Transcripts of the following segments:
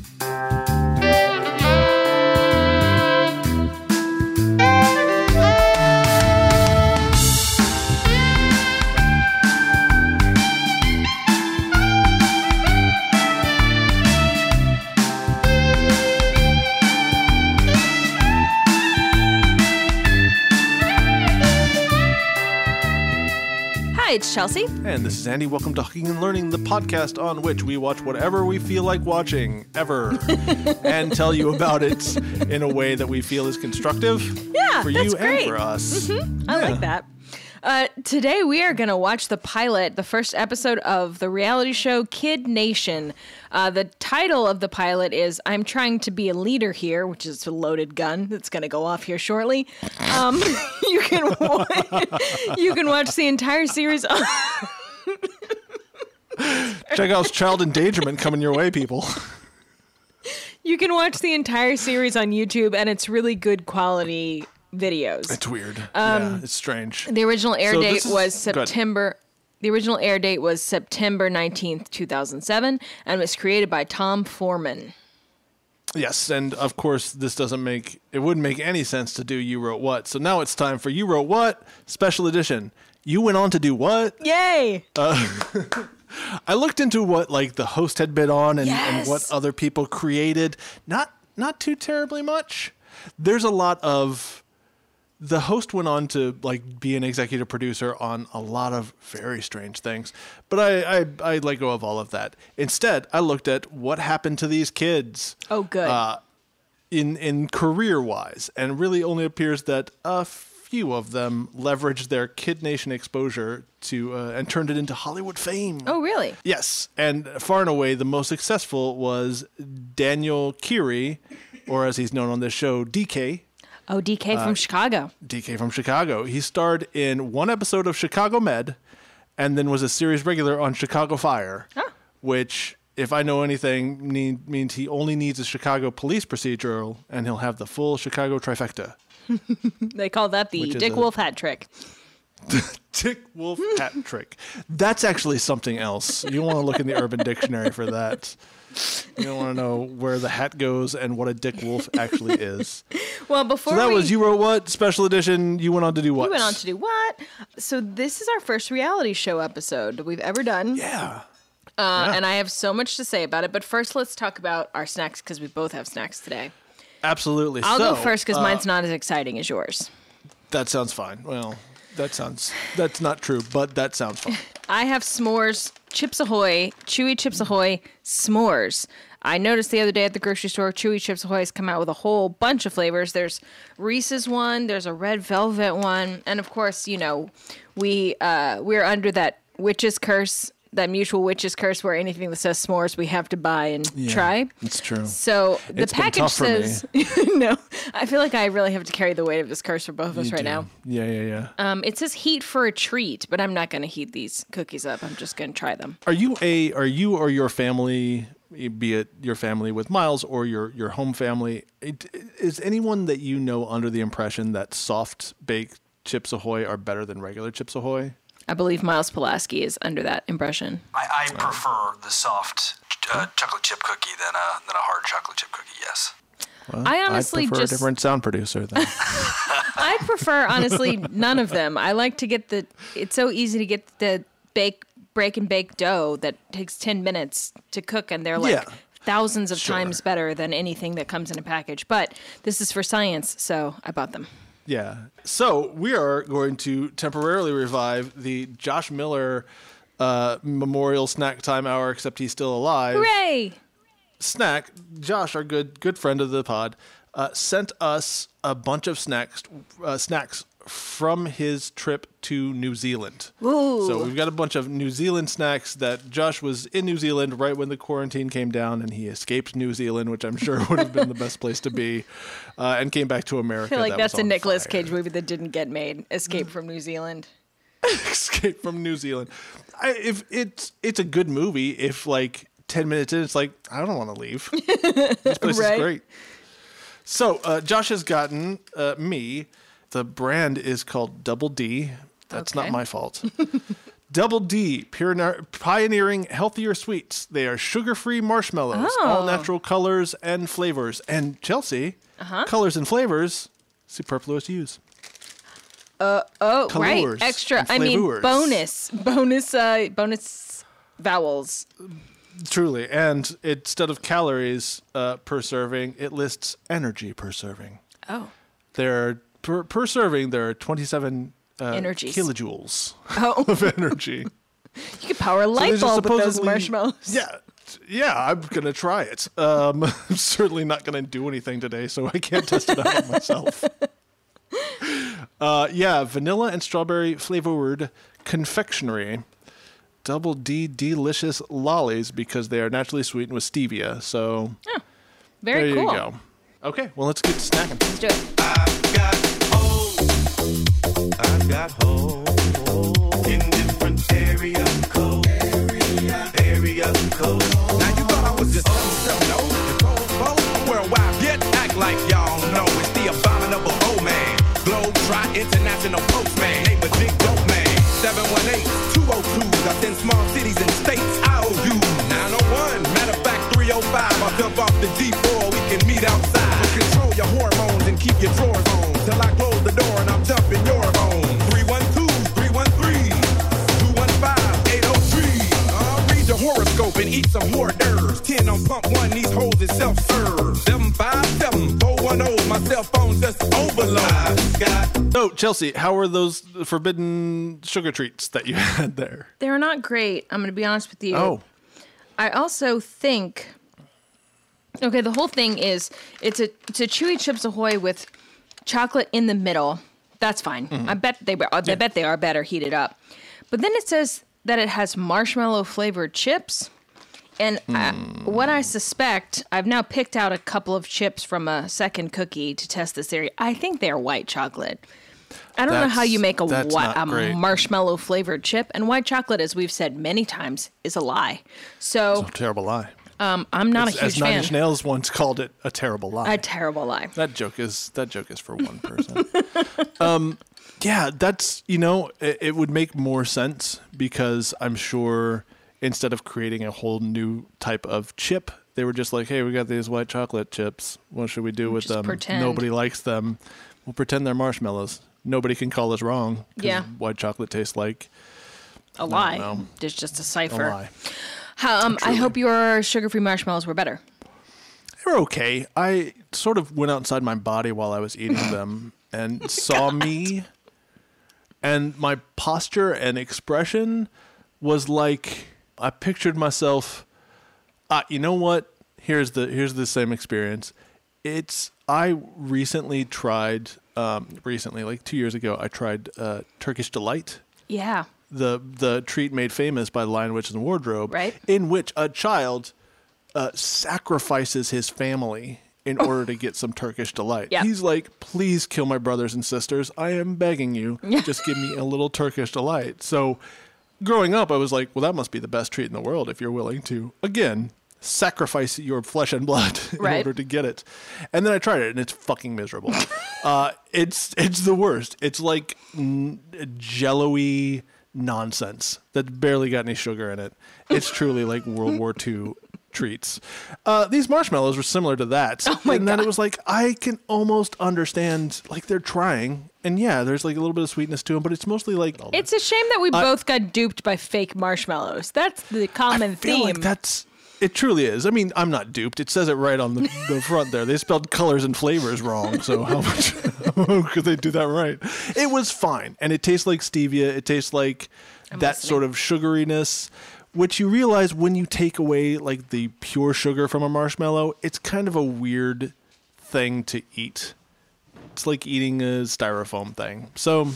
It's Chelsea. And this is Andy. Welcome to Hooking and Learning, the podcast on which we watch whatever we feel like watching, ever, and tell you about it in a way that we feel is constructive Yeah, for that's you great. and for us. Mm-hmm. I Yeah. like that. Uh, today we are going to watch the pilot, the first episode of the reality show Kid Nation. Uh, the title of the pilot is "I'm trying to be a leader here," which is a loaded gun that's going to go off here shortly. Um, you can wa- you can watch the entire series. On- Check out child endangerment coming your way, people. you can watch the entire series on YouTube, and it's really good quality videos. It's weird. yeah, um, it's strange. The original air So date is- was. September. The original air date was September 19th, 2007, and was created by Tom Forman. Yes, and of course, this doesn't make it wouldn't make any sense to do you wrote what. So now it's time for you wrote what special edition. You went on to do what? Yay! Uh, I looked into what like the host had been on and, and what other people created. Not not too terribly much. There's a lot of the host went on to like be an executive producer on a lot of very strange things. But I I, I let go of all of that. Instead, I looked at what happened to these kids Oh, good. Uh, in in career wise, and really only appears that a few of them leveraged their Kid Nation exposure to uh, and turned it into Hollywood fame. oh, really? Yes, and far and away the most successful was Daniel Kyri, or as he's known on this show, DK. Oh, DK Uh, from Chicago. DK from Chicago. He starred in one episode of Chicago Med, and then was a series regular on Chicago Fire, which, if I know anything, need, means he only needs a Chicago police procedural, and he'll have the full Chicago trifecta. They call that the Dick a- Wolf hat trick. Dick Wolf hat trick. That's actually something else. You want to look in the Urban Dictionary for that. You don't want to know where the hat goes and what a Dick Wolf actually is. Well, before So that we, was you wrote what special edition. You went on to do what? we went on to do what? So this is our first reality show episode that we've ever done. yeah. Uh, Yeah. And I have so much to say about it. But first, let's talk about our snacks because we both have snacks today. Absolutely. I'll so, go first because uh, mine's not as exciting as yours. That sounds fine. Well, that sounds that's not true, but that sounds fine. I have s'mores, Chips Ahoy, Chewy Chips Ahoy, s'mores. I noticed the other day at the grocery store, Chewy Chips Ahoy has come out with a whole bunch of flavors. There's Reese's one, there's a red velvet one, and of course, you know, we uh, we're under that witch's curse, that mutual witch's curse, where anything that says s'mores we have to buy and try. It's true. So the It's package tough for me. says no. I feel like I really have to carry the weight of this curse for both of us You right do. now. Yeah, yeah, yeah. Um, it says heat for a treat, but I'm not going to heat these cookies up. I'm just going to try them. Are you a are you or your family, be it your family with Miles or your your home family, it- is anyone that you know under the impression that soft baked Chips Ahoy are better than regular Chips Ahoy? I believe Miles Pulaski is under that impression. I, I prefer the soft uh, chocolate chip cookie than a than a hard chocolate chip cookie. Yes. Well, I honestly I'd prefer just- a different sound producer then. I prefer honestly none of them. I like to get the. It's so easy to get the bake, break and bake dough that takes ten minutes to cook, and they're like Yeah. thousands of Sure. times better than anything that comes in a package. But this is for science, so I bought them. Yeah. So we are going to temporarily revive the Josh Miller uh, Memorial Snack Time Hour, except he's still alive. Hooray! Snack. Josh, our good good friend of the pod, uh, sent us a bunch of snacks uh, snacks from his trip to New Zealand. Ooh. So we've got a bunch of New Zealand snacks that Josh was in New Zealand right when the quarantine came down, and he escaped New Zealand, which I'm sure would have been the best place to be, uh, and came back to America. I feel like that that's a Nicolas fire. Cage movie that didn't get made. Escape from New Zealand. Escape from New Zealand. I, if it's it's a good movie, if like ten minutes in, it's like I don't want to leave. this place Right. is great. So uh, Josh has gotten uh, me. The brand is called Double D. That's Okay. not my fault. Double D, pioneer- pioneering healthier sweets. They are sugar-free marshmallows, all Oh. natural colors and flavors. And Chelsea, Uh-huh. colors and flavors, superfluous use. Oh, Colors right. Extra. I mean, bonus, bonus, uh, bonus vowels. Truly, and instead of calories uh, per serving, it lists energy per serving. Oh. There are per, per serving there are 27 uh, kilojoules Oh, of energy. you could power a light are bulb with those marshmallows. Yeah. Yeah, I'm gonna try it. Um, I'm certainly not gonna do anything today, so I can't test it out myself. Uh, yeah, vanilla and strawberry flavored confectionery, double D delicious lollies because they are naturally sweetened with stevia. So Very there cool. you go. Okay, well let's get snacking. Let's do it. I've got holes. I've got holes in different area codes. Area codes. Now you thought I was just some no control worldwide. Yet act like y'all know it's the abominable old man. Globe Try International Postman. Name a big dope man. 718 202s. I send small cities and states. I owe you 901. Matter of fact, 305. I jump off the D4. One, these hoes is self-serve. 757 410, my cell phone just overload. I got So Chelsea, how were those forbidden sugar treats that you had there? They're not great. I'm going to be honest with you. Oh, I also think. Okay, the whole thing is it's a it's a chewy Chips Ahoy with chocolate in the middle. That's fine. Mm-hmm. I bet they were. I bet they are better heated up. But then it says that it has marshmallow flavored chips. And I, what I suspect, I've now picked out a couple of chips from a second cookie to test this theory. I think they're white chocolate. I don't know how you make a, that's not a marshmallow flavored chip, and white chocolate, as we've said many times, is a lie. So terrible lie. um, I'm not as, a huge as Nine fan. Inch Nails once called it, a terrible lie. A terrible lie. that joke is that joke is for one person. um, yeah, that's you know it, it would make more sense because I'm sure instead of creating a whole new type of chip, they were just like, hey, we got these white chocolate chips. What should we do with Just them? pretend. Nobody likes them. We'll pretend they're marshmallows. Nobody can call us wrong. Yeah. white chocolate tastes like A lie. It's just a a cipher. lie. How, um, I hope your sugar-free marshmallows were better. They were okay. I sort of went outside my body while I was eating them and saw me, and my posture and expression was like I pictured myself. Uh, you know what? Here's the here's the same experience. It's I recently tried um, recently like two years ago. I tried uh, Turkish delight Yeah. the the treat made famous by the Lion, Witch, and the Wardrobe, Right. in which a child uh, sacrifices his family in order to get some Turkish delight. Yeah. He's like, "Please kill my brothers and sisters. I am begging you. Just give me a little Turkish delight." So, growing up, I was like, "Well, that must be the best treat in the world if you're willing to again." Sacrifice your flesh and blood in Right. order to get it, and then I tried it, and it's fucking miserable. uh, it's it's the worst. It's like n- jello-y nonsense that barely got any sugar in it. It's truly like World War II treats. Uh, these marshmallows were similar to that. Oh my and then God. it was like I can almost understand like they're trying, and yeah, there's like a little bit of sweetness to them, but it's mostly like It's a shame that we both got duped by fake marshmallows. That's the common I feel theme. like that's it. Truly is. I mean, I'm not duped. It says it right on the, the front there. They spelled colors and flavors wrong. So how much could they do that right? It was fine, and it tastes like stevia. It tastes like that listening. sort of sugariness, which you realize when you take away like the pure sugar from a marshmallow. It's kind of a weird thing to eat. It's like eating a styrofoam thing. So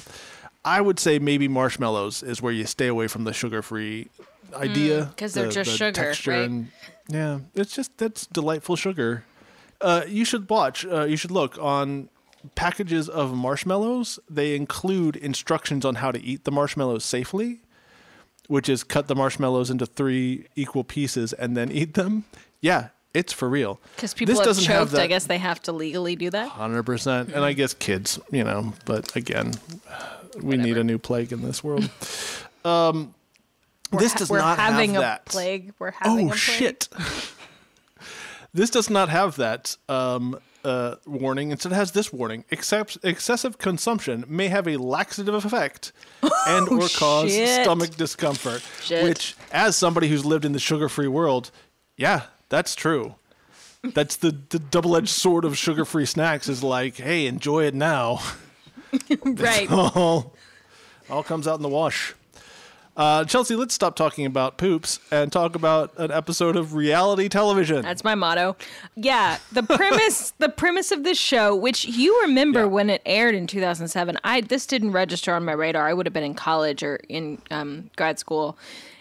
I would say maybe marshmallows is where you stay away from the sugar-free idea Mm, 'cause they're the- just the sugar, texture right? and- yeah, it's just that's delightful sugar. Uh, you should watch. Uh, you should look on packages of marshmallows. They include instructions on how to eat the marshmallows safely, which is cut the marshmallows into three equal pieces and then eat them. Yeah, it's for real. Because people This have doesn't choked, have that- I guess they have to legally do that. Hundred percent, and I guess kids, you know. But again, we need a new plague in this world. um, this does we're not having have a that. plague. We're having oh a plague. shit! this does not have that um, uh, warning. Instead, it has this warning: Except excessive consumption may have a laxative effect and or cause Oh, shit. stomach discomfort. Shit. Which, as somebody who's lived in the sugar-free world, yeah, that's true. That's the, the double-edged sword of sugar-free snacks. Is like, hey, enjoy it now. Right. all, all comes out in the wash. Uh, Chelsea, let's stop talking about poops and talk about an episode of reality television. That's my motto. Yeah, the premise the premise of this show, which you remember Yeah. when it aired in 2007. I this didn't register on my radar. I would have been in college or in um, grad school.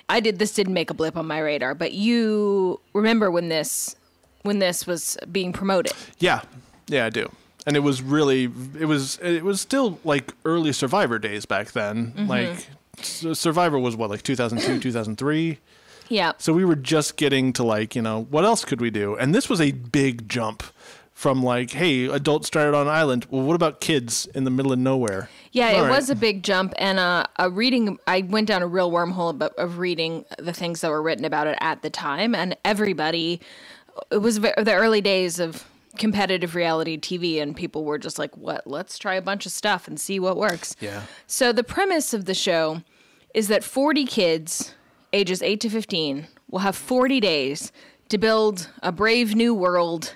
I did this didn't make a blip on my radar, but you remember when this when this was being promoted. yeah, yeah, I do. And it was really, it was, it was still like early Survivor days back then. Mm-hmm. Like Survivor was what, like 2002, 2003. Yeah. So we were just getting to like, you know, what else could we do? And this was a big jump from like, hey, adults stranded on an island. Well, what about kids in the middle of nowhere? Yeah, All it right. was a big jump, and uh, a reading. I went down a real wormhole of, of reading the things that were written about it at the time, and everybody. It was the early days of competitive reality TV, and people were just like, "What? Let's try a bunch of stuff and see what works." Yeah. So the premise of the show is that 40 kids, ages 8 to 15, will have 40 days to build a brave new world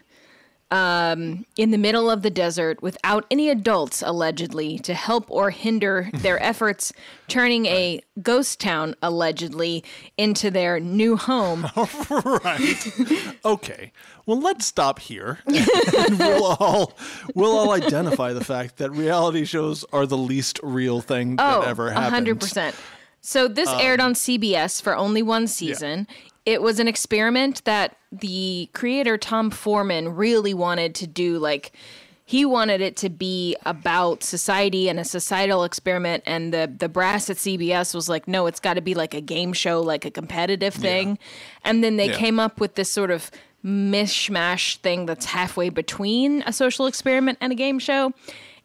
um, in the middle of the desert without any adults, allegedly, to help or hinder their efforts, turning a ghost town, allegedly, into their new home. Right. Okay. Well, let's stop here. and we'll all we'll all identify the fact that reality shows are the least real thing that ever happened. Oh, hundred percent. So this Um, aired on CBS for only one season. It was an experiment that the creator Tom Forman really wanted to do. Like he wanted it to be about society and a societal experiment. And the the brass at CBS was like, no, it's got to be like a game show, like a competitive thing. And then they Yeah. came up with this sort of mishmash thing that's halfway between a social experiment and a game show.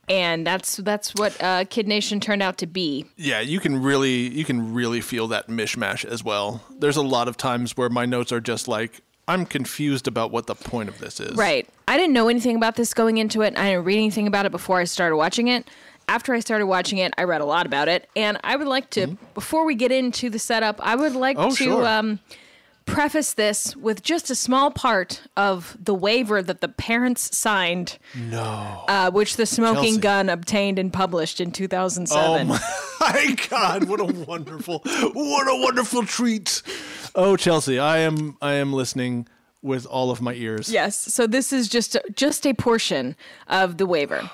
And that's that's what uh, Kid Nation turned out to be. Yeah, you can really you can really feel that mishmash as well. There's a lot of times where my notes are just like I'm confused about what the point of this is. Right. I didn't know anything about this going into it. I didn't read anything about it before I started watching it. After I started watching it, I read a lot about it. And I would like to, before we get into the setup, I would like Mm-hmm. Oh, to sure. um, preface this with just a small part of the waiver that the parents signed, No. uh, which the Smoking Chelsea. Gun obtained and published in 2007. Oh my, my God! What a wonderful, what a wonderful treat! Oh, Chelsea, I am, I am listening with all of my ears. Yes. So this is just just a portion of the waiver.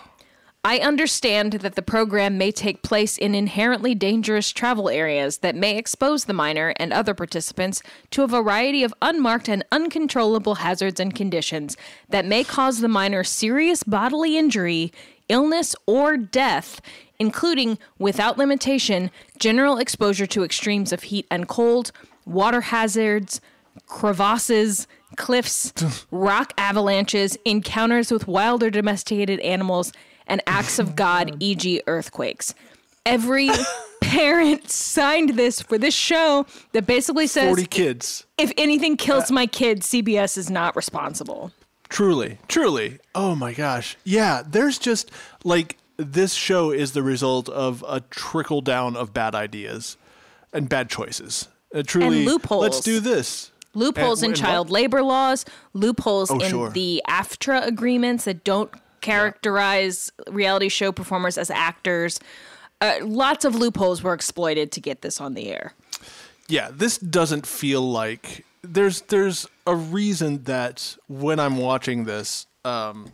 I understand that the program may take place in inherently dangerous travel areas that may expose the minor and other participants to a variety of unmarked and uncontrollable hazards and conditions that may cause the minor serious bodily injury, illness, or death, including, without limitation, general exposure to extremes of heat and cold, water hazards, crevasses, cliffs, rock avalanches, encounters with wild or domesticated animals, and acts of God, e.g., earthquakes. Every parent signed this for this show that basically says Forty kids. if anything kills my kid, CBS is not responsible. Truly, truly. Oh my gosh. Yeah, there's just like this show is the result of a trickle down of bad ideas and bad choices. Uh, truly, loopholes. Let's do this. Loopholes And- in and child what- labor laws, loopholes Oh, in sure. the AFTRA agreements that don't characterize reality show performers as actors. Uh, lots of loopholes were exploited to get this on the air. yeah, this doesn't feel like there's there's a reason that when I'm watching this, um,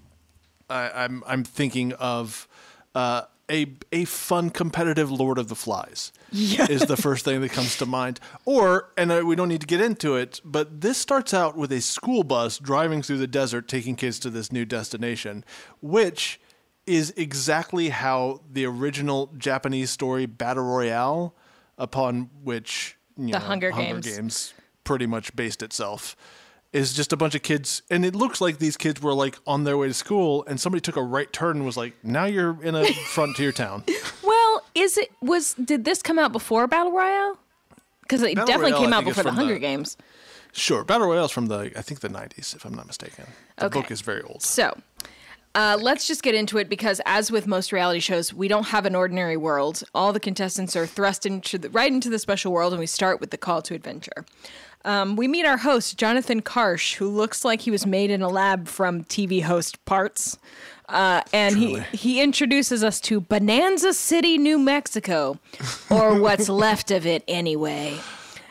I, I'm I'm thinking of uh, a a fun competitive Lord of the Flies. is the first thing that comes to mind. Or and we don't need to get into it, but this starts out with a school bus driving through the desert, taking kids to this new destination, which is exactly how the original Japanese story Battle Royale, upon which you The know, Hunger Hunger Games. Games pretty much based itself. Is just a bunch of kids, and it looks like these kids were like on their way to school, and somebody took a right turn and was like, "Now you're in a frontier town." Well, is it was did this come out before Battle Royale? because it Battle definitely Royale, came out before the Hunger the- Games. Sure, Battle Royale is from the I think the 90s, if I'm not mistaken. The Okay. book is very old. So, uh, let's just get into it because, as with most reality shows, we don't have an ordinary world. All the contestants are thrust into the, right into the special world, and we start with the call to adventure. Um, we meet our host, Jonathan Karsh, who looks like he was made in a lab from TV host parts. Uh, and he, he introduces us to Bonanza City, New Mexico, or what's left of it anyway.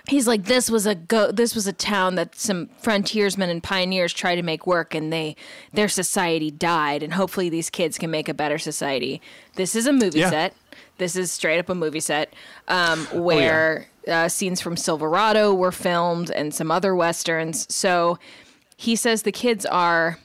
He's like, this was a go. This was a town that some frontiersmen and pioneers tried to make work, and they their society died. And hopefully, these kids can make a better society. This is a movie Yeah. set. This is straight up a movie set um, where uh, scenes from Silverado were filmed and some other westerns. So he says the kids are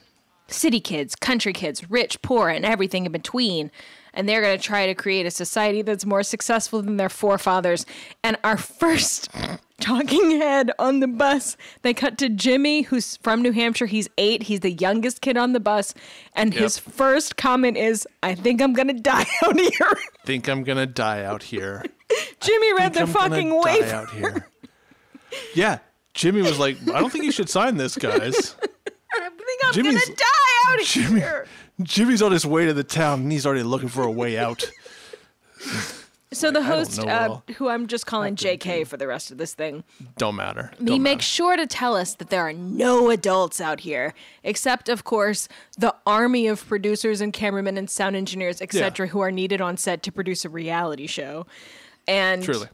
city kids, country kids, rich, poor, and everything in between. And they're going to try to create a society that's more successful than their forefathers. And our first talking head on the bus, they cut to Jimmy, who's from New Hampshire. He's eight. He's the youngest kid on the bus. And his first comment is, I think I'm going to die out here. Think I'm gonna die out here. Jimmy read the I'm fucking waiver. out here. Yeah, Jimmy was like, I don't think you should sign this, guys. I think I'm Jimmy's- to die out Jimmy, here. Jimmy's on his way to the town, and he's already looking for a way out. So the host, uh, who I'm just calling JK for the rest of this thing, Don't matter. he Don't makes sure to tell us that there are no adults out here, except of course the army of producers and cameramen and sound engineers, etc., who are needed on set to produce a reality show. And Truly.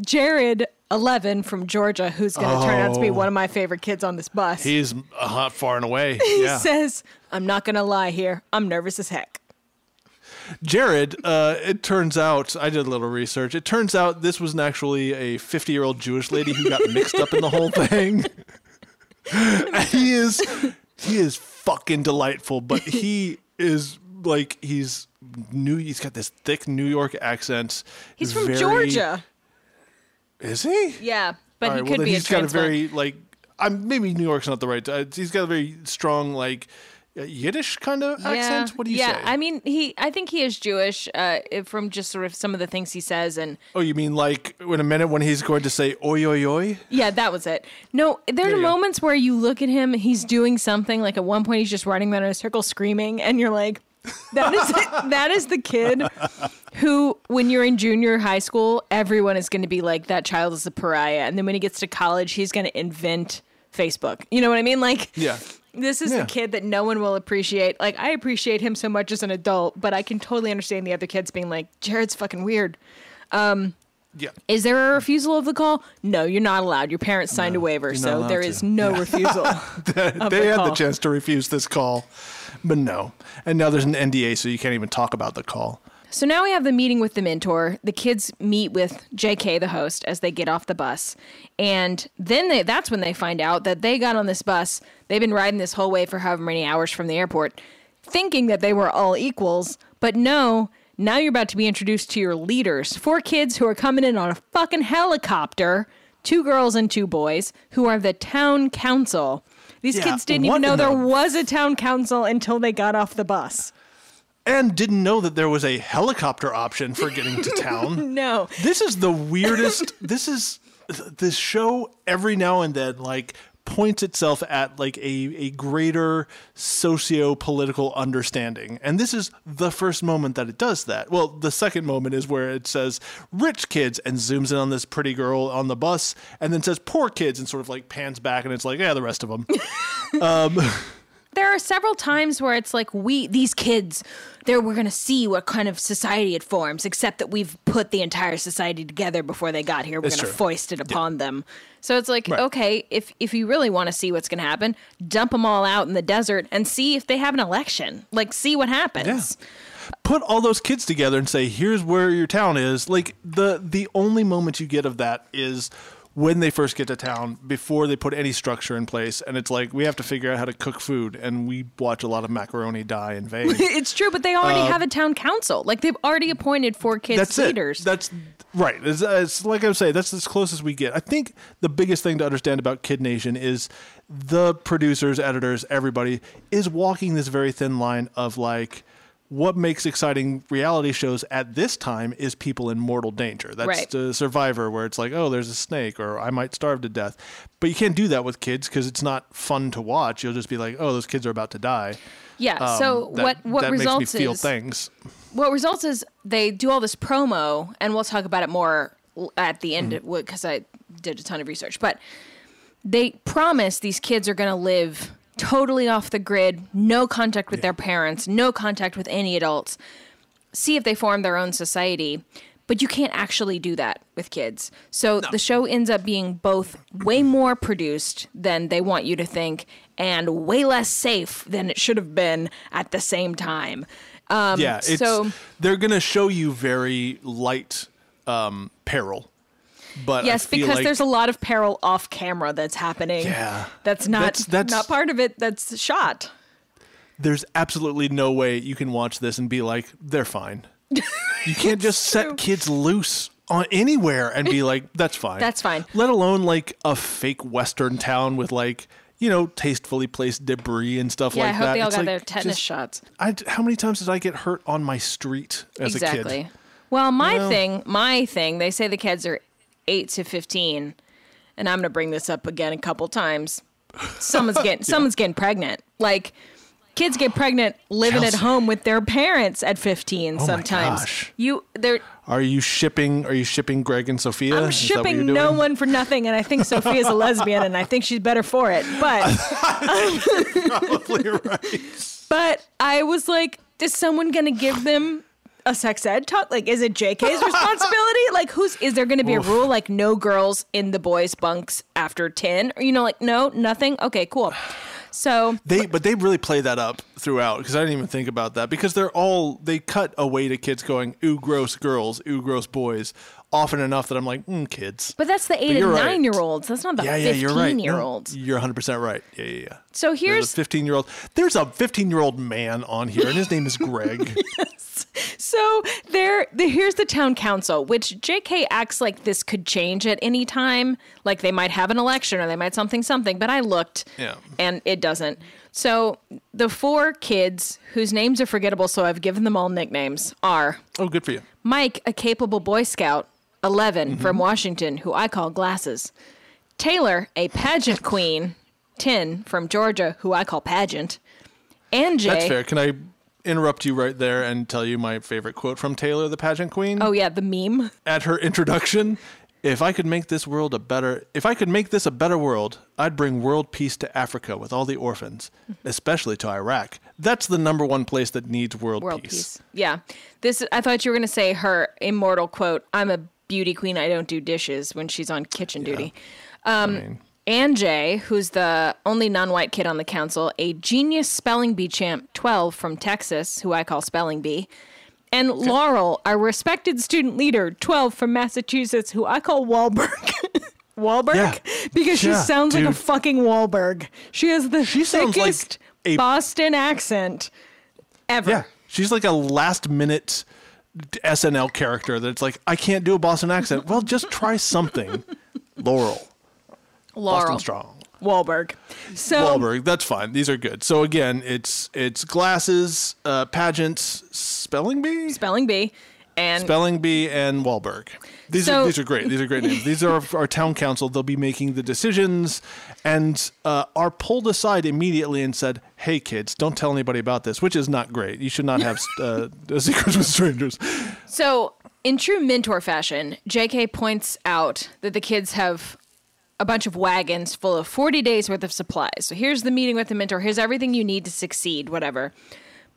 Jared, 11 from Georgia, who's going to turn out to be Oh. one of my favorite kids on this bus, He's uh, hot far and away. Yeah. says, "I'm not going to lie here. I'm nervous as heck." Jared, uh, it turns out, I did a little research. It turns out this was actually a 50 year old Jewish lady who got mixed up in the whole thing. He is, he is fucking delightful, but he is like, he's new. He's got this thick New York accent. He's from very- Georgia. Is he? Yeah, but All he could well, be he's a got a very like I'm maybe New York's not the right. Uh, he's got a very strong like uh, Yiddish kind of accent. What do you yeah, say? I mean, he. I think he is Jewish uh, from just sort of some of the things he says, and oh, you mean like in a minute when he's going to say oi oi oi? yeah, that was it. No, there are go. moments where you look at him, he's doing something. Like at one point, he's just running around in a circle screaming, and you're like, that is that is the kid who, when you're in junior high school, everyone is going to be like that child is a pariah, and then when he gets to college, he's going to invent Facebook. You know what I mean? Like, Yeah. This is Yeah. the kid that no one will appreciate. Like I appreciate him so much as an adult, but I can totally understand the other kids being like, "Jared's fucking weird." Um, Yeah. Is there a refusal of the call? No, you're not allowed. Your parents signed a waiver, so there to. is no refusal. they the had call. the chance to refuse this call, but no. And now there's an NDA, so you can't even talk about the call. So now we have the meeting with the mentor. The kids meet with JK, the host, as they get off the bus. And then they, that's when they find out that they got on this bus. They've been riding this whole way for however many hours from the airport, thinking that they were all equals. But no, now you're about to be introduced to your leaders. Four kids who are coming in on a fucking helicopter, two girls and two boys, who are the town council. These Yeah, kids didn't even know there the- was a town council until they got off the bus. And didn't know that there was a helicopter option for getting to town. No. This is the weirdest. this is this show every now and then like points itself at like a, a greater socio-political understanding. And this is the first moment that it does that. Well the second moment is where it says rich kids and zooms in on this pretty girl on the bus and then says poor kids and sort of like pans back and it's like yeah the rest of them um, there are several times where it's like we these kids there we're going to see what kind of society it forms except that we've put the entire society together before they got here. We're going to foist it upon them so it's like Right. okay if if you really want to see what's going to happen dump them all out in the desert and see if they have an election. Like see what happens. Put all those kids together and say here's where your town is. Like the the only moment you get of that is when they first get to town before they put any structure in place and it's like we have to figure out how to cook food and we watch a lot of macaroni die in vain. It's true but they already have a town council. Like they've already appointed four kids Uh, that's leaders. It that's right. It's, it's like i'm saying that's as close as we get. I think the biggest thing to understand about kid nation is the producers editors everybody is walking this very thin line of like what makes exciting reality shows at this time is people in mortal danger. That's Right. the Survivor, where it's like, oh, there's a snake, or I might starve to death. But you can't do that with kids because it's not fun to watch. You'll just be like, oh, those kids are about to die. Yeah. Um, so that- what what that results makes me feel is things. what results is they do all this promo, and we'll talk about it more at the end Mm-hmm. because I did a ton of research. But they promise these kids are going to live totally off the grid, no contact with their parents, no contact with any adults. See if they form their own society. But you can't actually do that with kids. So the show ends up being both way more produced than they want you to think and way less safe than it should have been at the same time. Um, yeah, it's, so they're going to show you very light um, peril. But Yes, because like- there's a lot of peril off camera that's happening. Yeah. That's not That's- that's- not part of it that's shot. there's absolutely no way you can watch this and be like, they're fine. You can't just set kids loose on anywhere and be like, that's fine. That's fine. Let alone like a fake Western town with like, you know, tastefully placed debris and stuff Yeah, like I hope that. they all It's got like, their tetanus just- shots. I, how many times did I get hurt on my street as a kid? exactly. Well, my You know? thing, my thing, they say the kids are 8 to 15, and I'm going to bring this up again a couple times. Someone's getting someone's getting pregnant. Like kids get pregnant living at home with their parents at 15 Oh sometimes. You they're Are you shipping? Are you shipping Greg and Sophia? I'm Is shipping no one for nothing, and I think Sophia's a lesbian, and I think she's better for it. But Probably right. But I was like, is someone going to give them a sex ed talk? Like, is it JK's responsibility? Like, who's, is there going to be a rule like no girls in the boys' bunks after 10? Or, you know, like, no, nothing? Okay, cool. So, They but they really play that up throughout because I didn't even think about that because they're all they cut away to kids going ooh gross girls ooh gross boys often enough that I'm like mm, kids but that's the eight and you're right. nine year olds. That's not the yeah yeah 15 you're right year olds. you're 100 percent right yeah yeah yeah So there's here's a 15 year old there's a 15 year old man on here and his name is Greg yes. So there, the, here's the town council, which J.K. acts like this could change at any time. Like they might have an election or they might something something. But I looked, Yeah. and it doesn't. So the four kids whose names are forgettable, so I've given them all nicknames, are oh good for you Mike, a capable Boy Scout, 11 Mm-hmm. from Washington, who I call Glasses. Taylor, a pageant queen, 10 from Georgia, who I call Pageant. And Jay. that's fair can I interrupt you right there and tell you my favorite quote from Taylor the pageant queen Oh yeah, the meme. at her introduction if I could make this world a better if I could make this a better world, I'd bring world peace to Africa with all the orphans, especially to Iraq. That's the number one place that needs world, World peace. peace. Yeah. This I thought you were going to say her immortal quote, I'm a beauty queen, I don't do dishes when she's on kitchen duty. Um, I mean, Anjay, who's the only non-white kid on the council, a genius spelling bee champ 12 from Texas, who I call spelling bee. And Laurel, our respected student leader, 12 from Massachusetts, who I call Wahlberg. Wahlberg? Yeah. Because she Yeah, sounds like a fucking Wahlberg. She has the She sounds like thickest a- Boston accent ever. yeah, she's like a last minute SNL character that's like, I can't do a Boston accent. Well, just try something. Laurel, Laurel. Boston Strong. Wahlberg. So Wahlberg, that's fine. These are good. So again, it's it's glasses, uh, pageants, spelling bee, spelling bee and Spelling Bee and Wahlberg. These So- are these are great. These are great names. These are our, our town council. They'll be making the decisions and uh, are pulled aside immediately and said, "Hey kids, don't tell anybody about this," which is not great. You should not have uh, secrets with strangers. so in true mentor fashion, JK points out that the kids have a bunch of wagons full of 40 days worth of supplies. So here's the meeting with the mentor. Here's everything you need to succeed, whatever.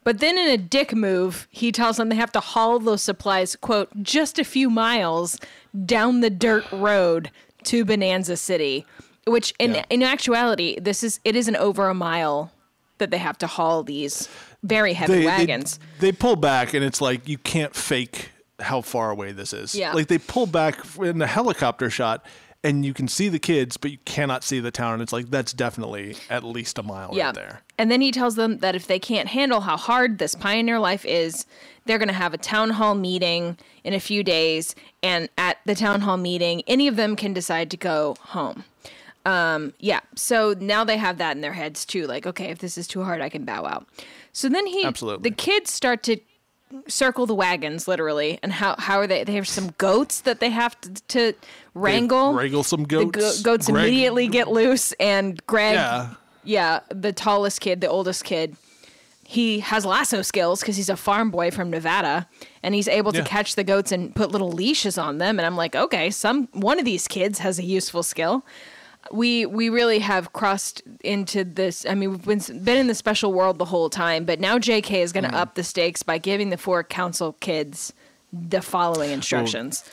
But then in a dick move, he tells them they have to haul those supplies, quote, just a few miles down the dirt road to Bonanza City, which in Yeah. in actuality, this is it isn't over a mile that they have to haul these very heavy They, they wagons. they pull back and it's like you can't fake how far away this is. Yeah. Like they pull back in the helicopter shot. And you can see the kids, but you cannot see the town. And it's like that's definitely at least a mile yeah. right there. And then he tells them that if they can't handle how hard this pioneer life is, they're going to have a town hall meeting in a few days. And at the town hall meeting, any of them can decide to go home. Um, yeah. So now they have that in their heads too. Like, okay, if this is too hard, I can bow out. So then he, Absolutely. the kids start to circle the wagons literally, and how how are they? They have some goats that they have to, to wrangle. wrangle some the goats. go- goats Greg- immediately get loose, and Greg, Yeah. yeah, the tallest kid, the oldest kid, he has lasso skills because he's a farm boy from Nevada, and he's able to Yeah. catch the goats and put little leashes on them. And I'm like, okay, some one of these kids has a useful skill. We we really have crossed into this. I mean, we've been been in the special world the whole time, but now J.K. is going to up the stakes by giving the four council kids the following instructions.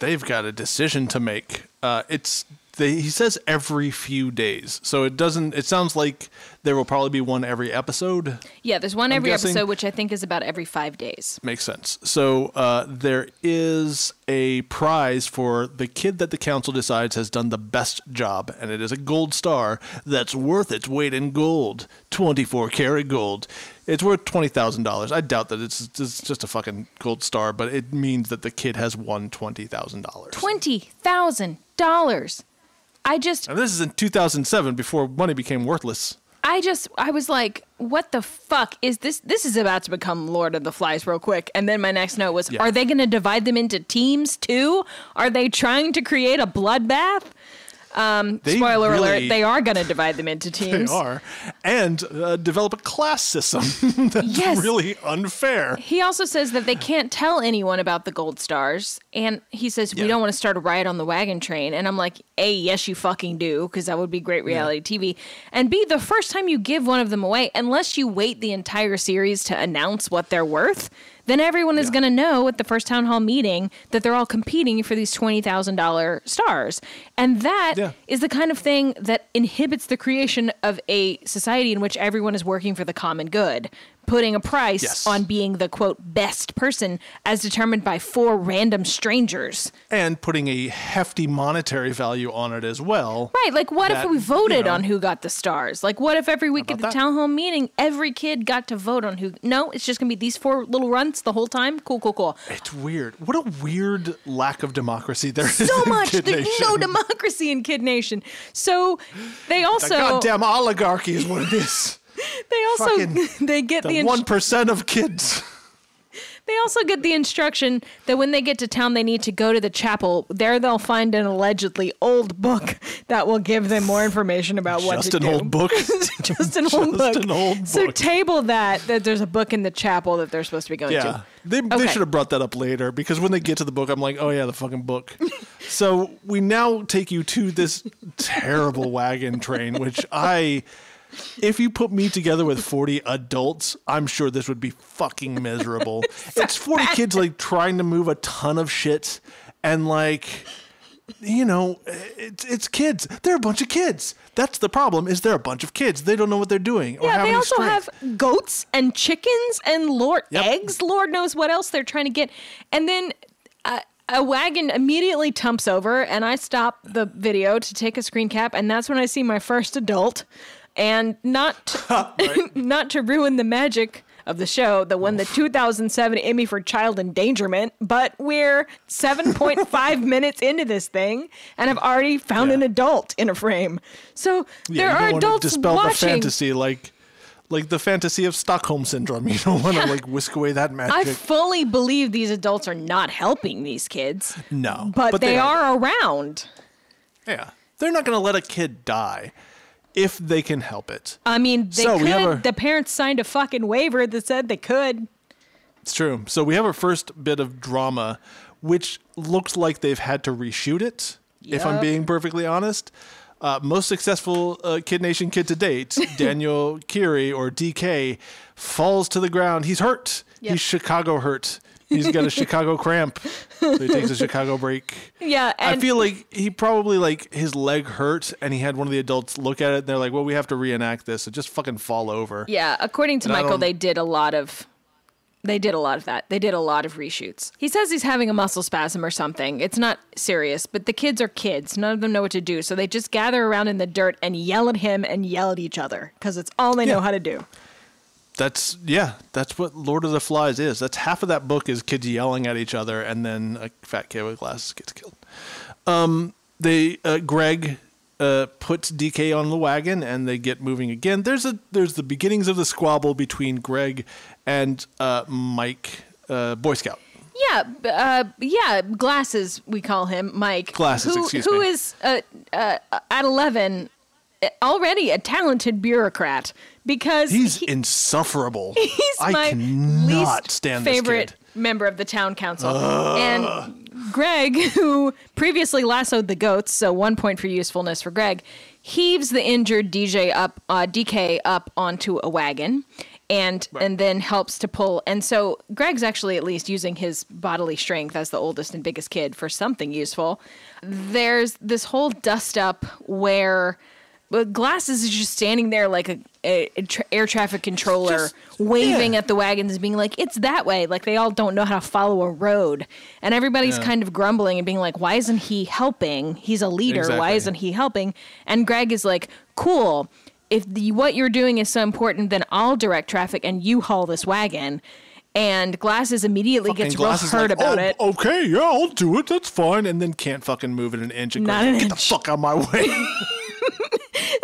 they've got a decision to make. Uh, it's they, he says every few days, so it doesn't. It sounds like there will probably be one every episode. yeah, there's one I'm every guessing- episode, which I think is about every five days. Makes sense. So uh, there is a prize for the kid that the council decides has done the best job, and it is a gold star that's worth its weight in gold, twenty-four karat gold. It's worth twenty thousand dollars. I doubt that it's, it's just a fucking gold star, but it means that the kid has won twenty thousand dollars. Twenty thousand dollars. I just, And this is in 2007, before money became worthless. I just, I was like, what the fuck is this? This is about to become Lord of the Flies real quick. And then my next note was, Yeah. are they going to divide them into teams too? Are they trying to create a bloodbath? They Spoiler really- alert, they are going to divide them into They teams. are, and uh, develop a class system that's Yes. really unfair. He also says that they can't tell anyone about the gold stars. And he says, we Yeah. don't want to start a riot on the wagon train. And I'm like, A, yes, you fucking do, because that would be great reality TV. And B, the first time you give one of them away, unless you wait the entire series to announce what they're worth, then everyone is Yeah. going to know at the first town hall meeting that they're all competing for these $20,000 stars. And that is Yeah. the kind of thing that inhibits the creation of a society in which everyone is working for the common good, putting a price Yes. on being the quote best person as determined by four random strangers. and putting a hefty monetary value on it as well. Right, like what That, if we you voted know- on who got the stars? Like what if every week at the that? town hall meeting every kid got to vote on who No, it's just going to be these four little runts the whole time. Cool, cool, cool. It's weird. What a weird lack of democracy there is. So much Kid there's Nation. no democracy in Kid Nation. So they The also goddamn oligarchy is what it is. they also they get the, one percent of kids. They also get the instruction that when they get to town, they need to go to the chapel. There, they'll find an allegedly old book that will give them more information about what Just to an do. old book. Just an old book. Just an old book. So table that that there's a book in the chapel that they're supposed to be going Yeah. to. They, they Okay. should have brought that up later because when they get to the book, I'm like, oh, yeah, the fucking book. so we now take you to this terrible wagon train, which I, if you put me together with 40 adults, I'm sure this would be fucking miserable. it's 40 kids like trying to move a ton of shit and like, you know, it's it's kids. They're a bunch of kids. That's the problem. Is they're a bunch of kids. They don't know what they're doing. or Yeah, they also strength. have goats and chickens and Lord Yep. eggs. Lord knows what else they're trying to get. And then uh, a wagon immediately tumps over, and I stop the video to take a screen cap, and that's when I see my first adult. And not to, not to ruin the magic of the show that won the 2007 Emmy for Child Endangerment, but we're 7.5 minutes into this thing and have already found Yeah. an adult in a frame. So Yeah, there you are don't want to adults dispel watching. the fantasy like like the fantasy of Stockholm syndrome. You don't want to like whisk away that magic. I fully believe these adults are not helping these kids, no, but, they, are, around. Yeah, they're not going to let a kid die if they can help it. I mean, they So could. a- The parents signed a fucking waiver that said they could. It's true. So we have our first bit of drama, which looks like they've had to reshoot it. If I'm being perfectly honest. Uh, most successful uh, Kid Nation kid to date, Daniel Kyri or DK, falls to the ground. He's hurt. Yep. He's Chicago hurt. He's got a Chicago cramp. So he takes a Chicago break. Yeah, I feel like he probably like his leg hurt, and he had one of the adults look at it. and They're like, "Well, we have to reenact this, so just fucking fall over." yeah, according to And Michael, they did a lot of. They did a lot of that. They did a lot of reshoots. He says he's having a muscle spasm or something. It's not serious, but the kids are kids. None of them know what to do, so they just gather around in the dirt and yell at him and yell at each other because it's all they know how to do. That's yeah, that's what Lord of the Flies is. That's half of that book is kids yelling at each other, and then a fat kid with glasses gets killed. Um, they uh, Greg uh, puts DK on the wagon, and they get moving again. There's a there's the beginnings of the squabble between Greg and uh, Mike, uh, Boy Scout. Yeah, uh, yeah, glasses. We call him Mike. Glasses, Who, excuse who me. is, uh, uh, at eleven uh, already a talented bureaucrat because He's he- insufferable. he's I my cannot least stand favorite member of the town council. And Greg, who previously lassoed the goats, so one point for usefulness for Greg, heaves the injured DJ up, uh, DK up onto a wagon. And and then helps to pull, and so Greg's actually at least using his bodily strength as the oldest and biggest kid for something useful. There's this whole dust up where but Glasses is just standing there like a, a, a tra- air traffic controller, Just- waving yeah. at the wagons, and being like, "It's that way." Like they all don't know how to follow a road, and everybody's Yeah. kind of grumbling and being like, "Why isn't he helping? He's a leader. Why isn't he helping?" And Greg is like, "Cool. If the, what you're doing is so important, then I'll direct traffic and you haul this wagon." And Glasses immediately gets And real hurt like, about "Oh, it. Okay, yeah, I'll do it. That's fine. And then can't fucking move it an inch. And Not goes, an Get the fuck out of my way.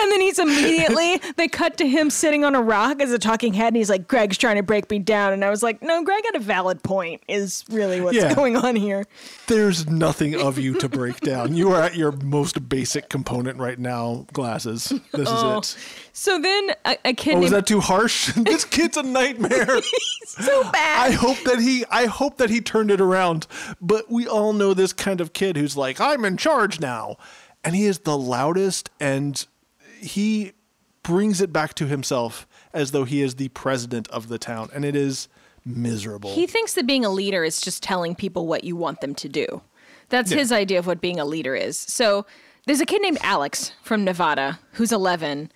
And then he's immediately they cut to him sitting on a rock as a talking head, and he's like, "Greg's trying to break me down." And I was like, "No, Greg had a valid point. Is really what's Yeah. going on here." There's nothing of you to break down. You are at your most basic component right now. Glasses. This Oh, is it. So then a, a kid Oh, named that too harsh? this kid's a nightmare. so bad. I hope that he I hope that he turned it around. But we all know this kind of kid who's like, I'm in charge now. And he is the loudest and he brings it back to himself as though he is the president of the town. And it is miserable. he thinks that being a leader is just telling people what you want them to do. That's Yeah. his idea of what being a leader is. So there's a kid named Alex from Nevada who's 11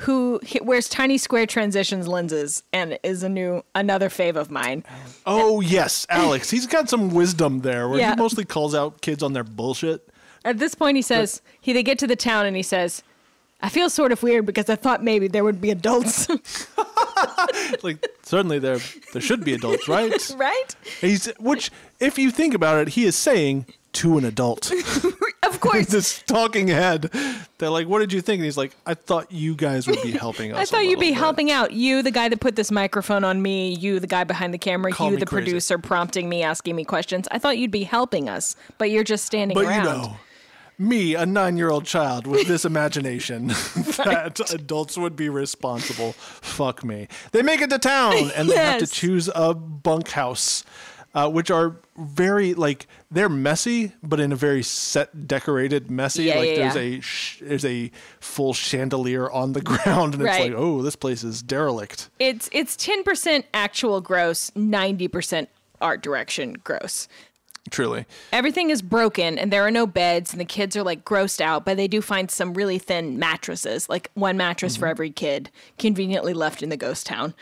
who wears tiny square transitions lenses and is a new another fave of mine. oh yes, Alex. He's got some wisdom there where Yeah. he mostly calls out kids on their bullshit. At this point, he says he they get to the town and he says, "I feel sort of weird because I thought maybe there would be adults, Like certainly there there should be adults, right? right? He's which if you think about it, he is saying to an adult. Of course." this talking head. They're like, "What did you think?" And he's like, "I thought you guys would be helping us." I thought you'd be bit." helping out. You, the guy that put this microphone on me. You, the guy behind the camera. Call you, the crazy. producer, prompting me, asking me questions. I thought you'd be helping us, but you're just standing But around. you know, me, a nine-year-old child with this imagination that adults would be responsible. Fuck me. They make it to town, and they have to choose a bunkhouse. Uh, which are very like they're messy, but in a very set, decorated messy. Yeah, like yeah, there's yeah. a sh- there's a full chandelier on the ground, and Right. it's like, oh, this place is derelict. It's it's ten percent actual gross, ninety percent art direction gross. Truly, Everything is broken and there are no beds and the kids are like grossed out, but they do find some really thin mattresses, like one mattress Mm-hmm. for every kid, conveniently left in the ghost town.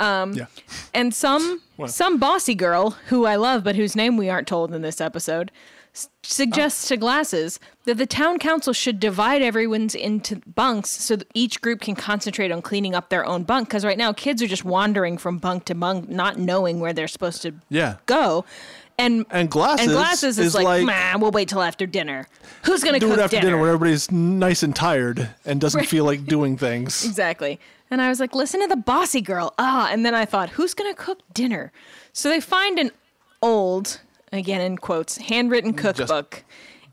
yeah. And some some bossy girl who I love but whose name we aren't told in this episode s- suggests to Glasses that the town council should divide everyone's into bunks so that each group can concentrate on cleaning up their own bunk because right now kids are just wandering from bunk to bunk not knowing where they're supposed to Yeah. go. And And Glasses and glasses is, is like, like- "Meh, we'll wait till after dinner. Who's gonna do cook it after dinner? dinner when everybody's nice and tired and doesn't feel like doing things. Exactly. And I was like, listen to the bossy girl. Ah, and then I thought, who's going to cook dinner? So they find an old, again in quotes, handwritten cookbook.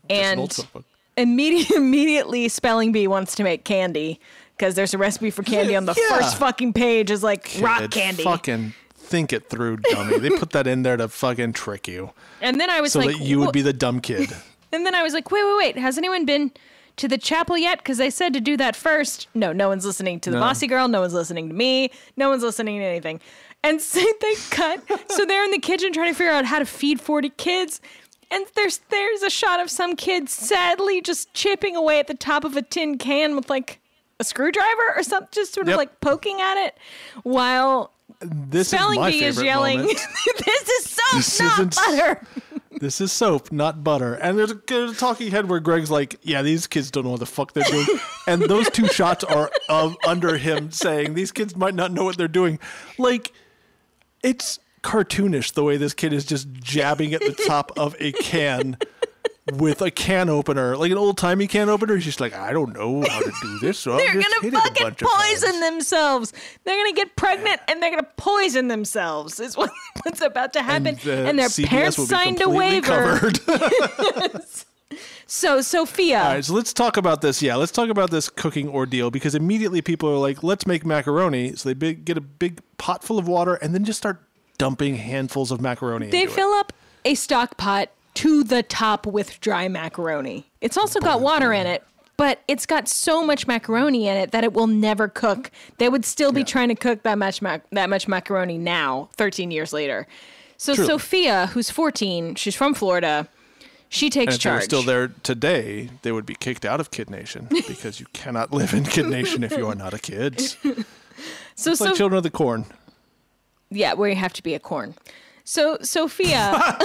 an and cookbook. immediate, immediately Spelling Bee wants to make candy because there's a recipe for candy on the Yeah. first fucking page is like rock candy. Fucking think it through, dummy. they put that in there to fucking trick you And then I was so like, that you would be the dumb kid. And then I was like, wait, wait, wait. Has anyone been to the chapel yet? Because they said to do that first. No, no one's listening to the No. bossy girl. No one's listening to me. No one's listening to anything. And so they cut. so they're in the kitchen trying to figure out how to feed 40 kids. And there's there's a shot of some kid sadly just chipping away at the top of a tin can with like a screwdriver or something, just sort of Yep. like poking at it, while This Spelling is my Bee favorite is yelling, moment. "This is soap, This not isn't- butter." This is soap, not butter. And there's a, there's a talking head where Greg's like, "Yeah, these kids don't know what the fuck they're doing," and those two shots are of under him saying, "These kids might not know what they're doing." Like, it's cartoonish the way this kid is just jabbing at the top of a can with a can opener, like an old timey can opener. She's just like, I don't know how to do this. So They're gonna it fucking poison themselves. They're gonna get pregnant and they're gonna poison themselves. Is what, what's about to happen. uh, And, their CBS parents will be signed a waiver. So Sophia, All right, so let's talk about this. Yeah, let's talk about this cooking ordeal because immediately people are like, "Let's make macaroni." So they big, get a big pot full of water and then just start dumping handfuls of macaroni. they fill up a stock pot to the top with dry macaroni. It's also got water in it, but it's got so much macaroni in it that it will never cook. They would still be trying to cook that much mac- that much macaroni now, 13 years later. So Truly. Sophia, who's 14, she's from Florida. She And takes if they were still there today, they would be kicked out of Kid Nation because you cannot live in Kid Nation if you are not a kid. It's So, like Children of the Corn. yeah, where you have to be a corn. So Sophia,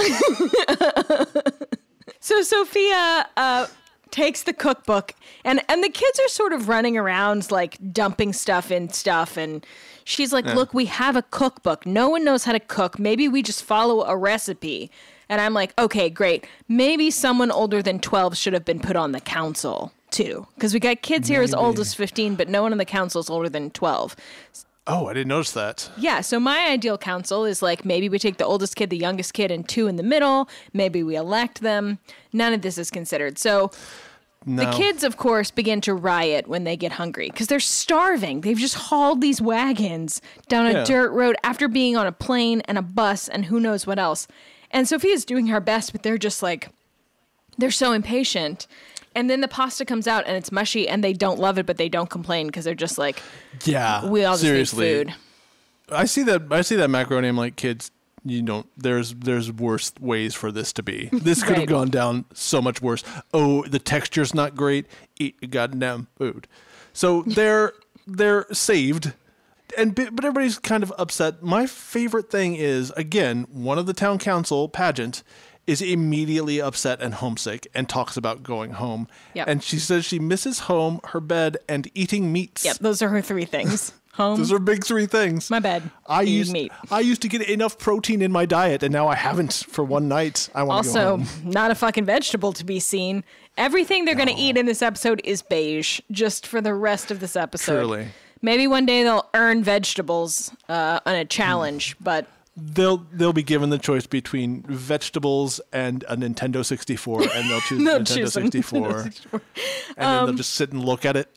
so Sophia uh, takes the cookbook, and and the kids are sort of running around like dumping stuff in stuff, and she's like, "Look, we have a cookbook. No one knows how to cook. Maybe we just follow a recipe." And I'm like, "Okay, great. Maybe someone older than 12 should have been put on the council." Too, because we got kids here as old as 15, but no one on the council is older than 12. Oh, I didn't notice that. Yeah, so my ideal council is like maybe we take the oldest kid, the youngest kid, and two in the middle. Maybe we elect them. None of this is considered. So No. the kids, of course, begin to riot when they get hungry because they're starving. They've just hauled these wagons down a Yeah. dirt road after being on a plane and a bus and who knows what else. And Sophia's doing her best, but they're just like, they're so impatient. And then the pasta comes out and it's mushy and they don't love it, but they don't complain because they're just like, Yeah, we all just seriously. need food. I see that. I see that macaroni. I'm like, kids, you don't. There's there's worse ways for this to be. This could have gone down so much worse. Oh, the texture's not great. Eat goddamn food. So they're they're saved, and but everybody's kind of upset. My favorite thing is again one of the town council pageant is immediately upset and homesick and talks about going home. Yep. And she says she misses home, her bed, and eating meats. Yep, those are her three things. Home, Those are big three things. my bed, I used meat. I used to get enough protein in my diet, and now I haven't for one night. I want to go Also, not a fucking vegetable to be seen. Everything they're going to eat in this episode is beige, just for the rest of this episode. Truly. Maybe one day they'll earn vegetables uh, on a challenge, but They'll they'll be given the choice between vegetables and a Nintendo 64, and they'll choose They'll Nintendo choose a 64, and then they'll just sit and look at it.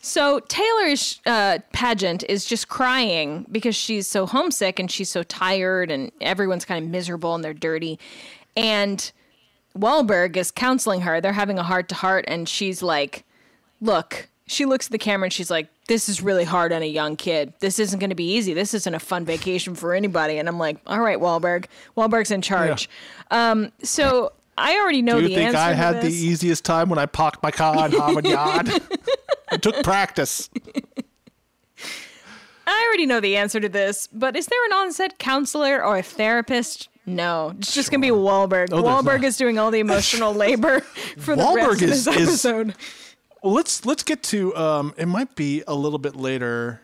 So Taylor's uh, pageant is just crying because she's so homesick and she's so tired and everyone's kind of miserable and they're dirty. And Wahlberg is counseling her. They're having a heart to heart and she's like, "Look." She looks at the camera and she's like, "This is really hard on a young kid. This isn't going to be easy. This isn't a fun vacation for anybody." And I'm like, "All right, Wahlberg. Wahlberg's in charge." Um, so I already know Do you the think answer I had the easiest time when I parked my car in Harvard Yard? it took practice. I already know the answer to this, but is there an on-set counselor or a therapist? No, it's just gonna be Wahlberg. Oh, Wahlberg is doing all the emotional labor for the Wahlberg rest of is- this is- episode. Well, let's let's get to. Um, it might be a little bit later,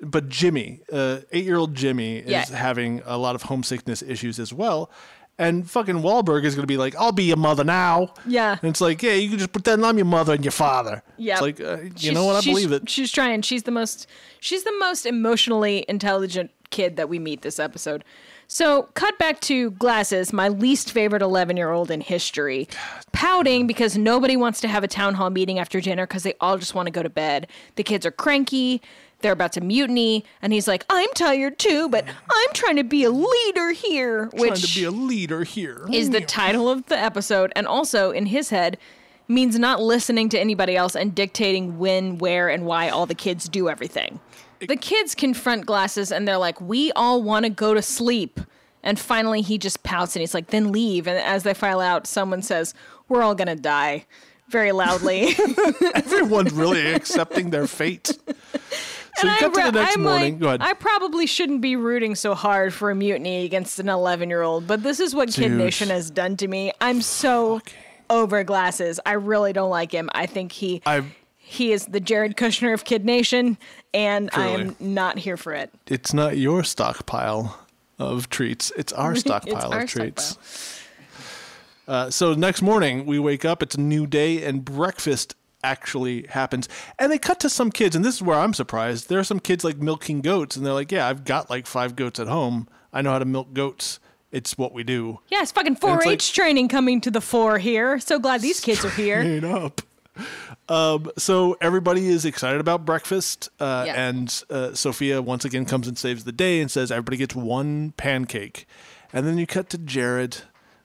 but Jimmy, uh, eight-year-old Jimmy, is Yeah. having a lot of homesickness issues as well. And fucking Wahlberg is going to be like, "I'll be your mother now." Yeah. And it's like, yeah, you can just pretend I'm your mother and your father. Yeah, It's like, uh, you know what? I believe it. She's trying. She's the most. She's the most emotionally intelligent kid that we meet this episode. So, cut back to Glasses, my least favorite 11 year old in history, pouting because nobody wants to have a town hall meeting after dinner because they all just want to go to bed. The kids are cranky. They're about to mutiny. And he's like, I'm tired too, but I'm trying to be a leader here. Trying Which to be a leader here. is the mm. title of the episode, and also in his head means not listening to anybody else and dictating when, where, and why all the kids do everything. The kids confront Glasses and they're like, We all want to go to sleep. And finally, he just pouts and he's like, Then leave. And as they file out, someone says, We're all going to die very loudly. Everyone's really accepting their fate. So and we cut to the next I'm morning. like, Go ahead. I probably shouldn't be rooting so hard for a mutiny against an 11 year old, but this is what Kid Nation has done to me. I'm so over glasses. I really don't like him. I think he I. he is the Jared Kushner of Kid Nation, and I am not here for it. It's not your stockpile of treats. It's our stockpile our of treats. stockpile. Uh, so next morning we wake up. It's a new day, and breakfast actually happens. And they cut to some kids, and this is where I'm surprised. There are some kids like milking goats, and they're like, "Yeah, I've got like five goats at home. I know how to milk goats. It's what we do." Yeah, it's fucking 4 it's H like- training coming to the fore here. So glad these kids are here. Up. Um, so everybody is excited about breakfast, uh, Yeah. and uh, Sophia once again comes and saves the day and says everybody gets one pancake, and then you cut to Jared,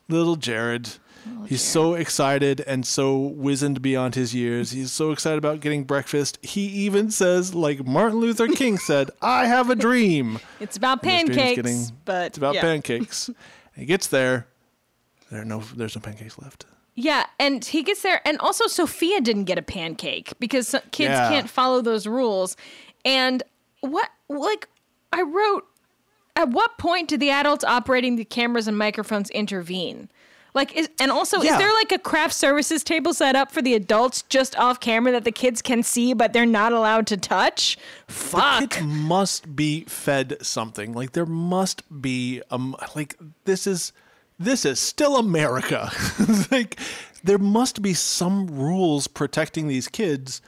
little Jared. Oh, He's so excited and so wizened beyond his years. He's so excited about getting breakfast. He even says, like Martin Luther King said, "I have a dream." It's about And pancakes, getting- but it's about yeah. pancakes. he gets there. There are no. There's no pancakes left. Yeah, and he gets there, and also Sophia didn't get a pancake because kids Yeah. can't follow those rules. And what, like, I wrote, at what point did the adults operating the cameras and microphones intervene? Like, is, and also, Yeah. is there like a craft services table set up for the adults just off camera that the kids can see, but they're not allowed to touch? Fuck. kids must be fed something. Like there must be um like this is this is still America. like there must be some rules protecting these kids.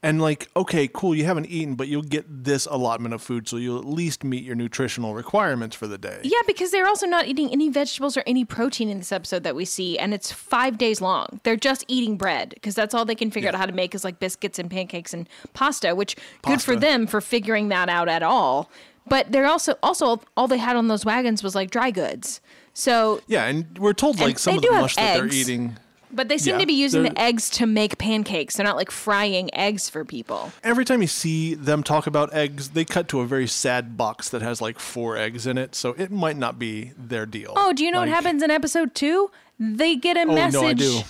And like, okay, cool, you haven't eaten, but you'll get this allotment of food, so you'll at least meet your nutritional requirements for the day. Yeah, because they're also not eating any vegetables or any protein in this episode that we see, and it's five days long. They're just eating bread because that's all they can figure out how to make is like biscuits and pancakes and pasta, which good for them for figuring that out at all. But they're also also all they had on those wagons was like dry goods. So, Yeah, and we're told like some of the mush that they're eating. But they seem Yeah, to be using the eggs to make pancakes. They're not like frying eggs for people. Every time you see them talk about eggs, they cut to a very sad box that has like four eggs in it, so it might not be their deal. Oh, do you know what happens in episode two? They get a Oh, no, message do.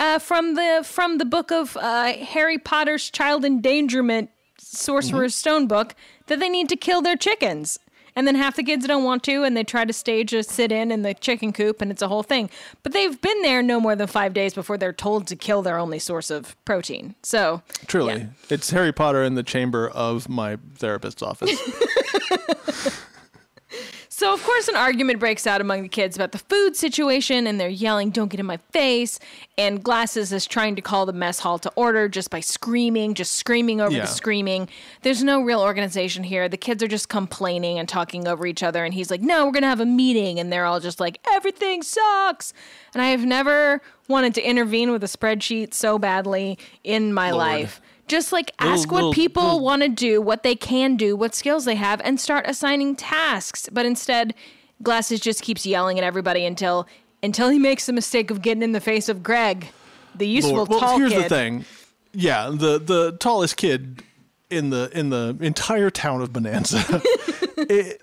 Uh, from the from the book of uh, Harry Potter's child endangerment Sorcerer's Mm-hmm. Stone book that they need to kill their chickens. And then half the kids don't want to, and they try to stage a sit in in the chicken coop, and it's a whole thing. But they've been there no more than five days before they're told to kill their only source of protein. So, Truly. yeah. It's Harry Potter in the chamber of my therapist's office. So, of course, an argument breaks out among the kids about the food situation, and they're yelling, Don't get in my face. And Glasses is trying to call the mess hall to order just by screaming, just screaming over Yeah. the screaming. There's no real organization here. The kids are just complaining and talking over each other. And he's like, No, we're going to have a meeting. And they're all just like, Everything sucks. And I have never wanted to intervene with a spreadsheet so badly in my Lord. life. Just like Little- ask what little- people want to do, what they can do, what skills they have, and start assigning tasks. But instead, Glasses just keeps yelling at everybody until until he makes the mistake of getting in the face of Greg, the useful Lord. Well, tall here's kid. the thing. Yeah, the the tallest kid in the in the entire town of Bonanza. It-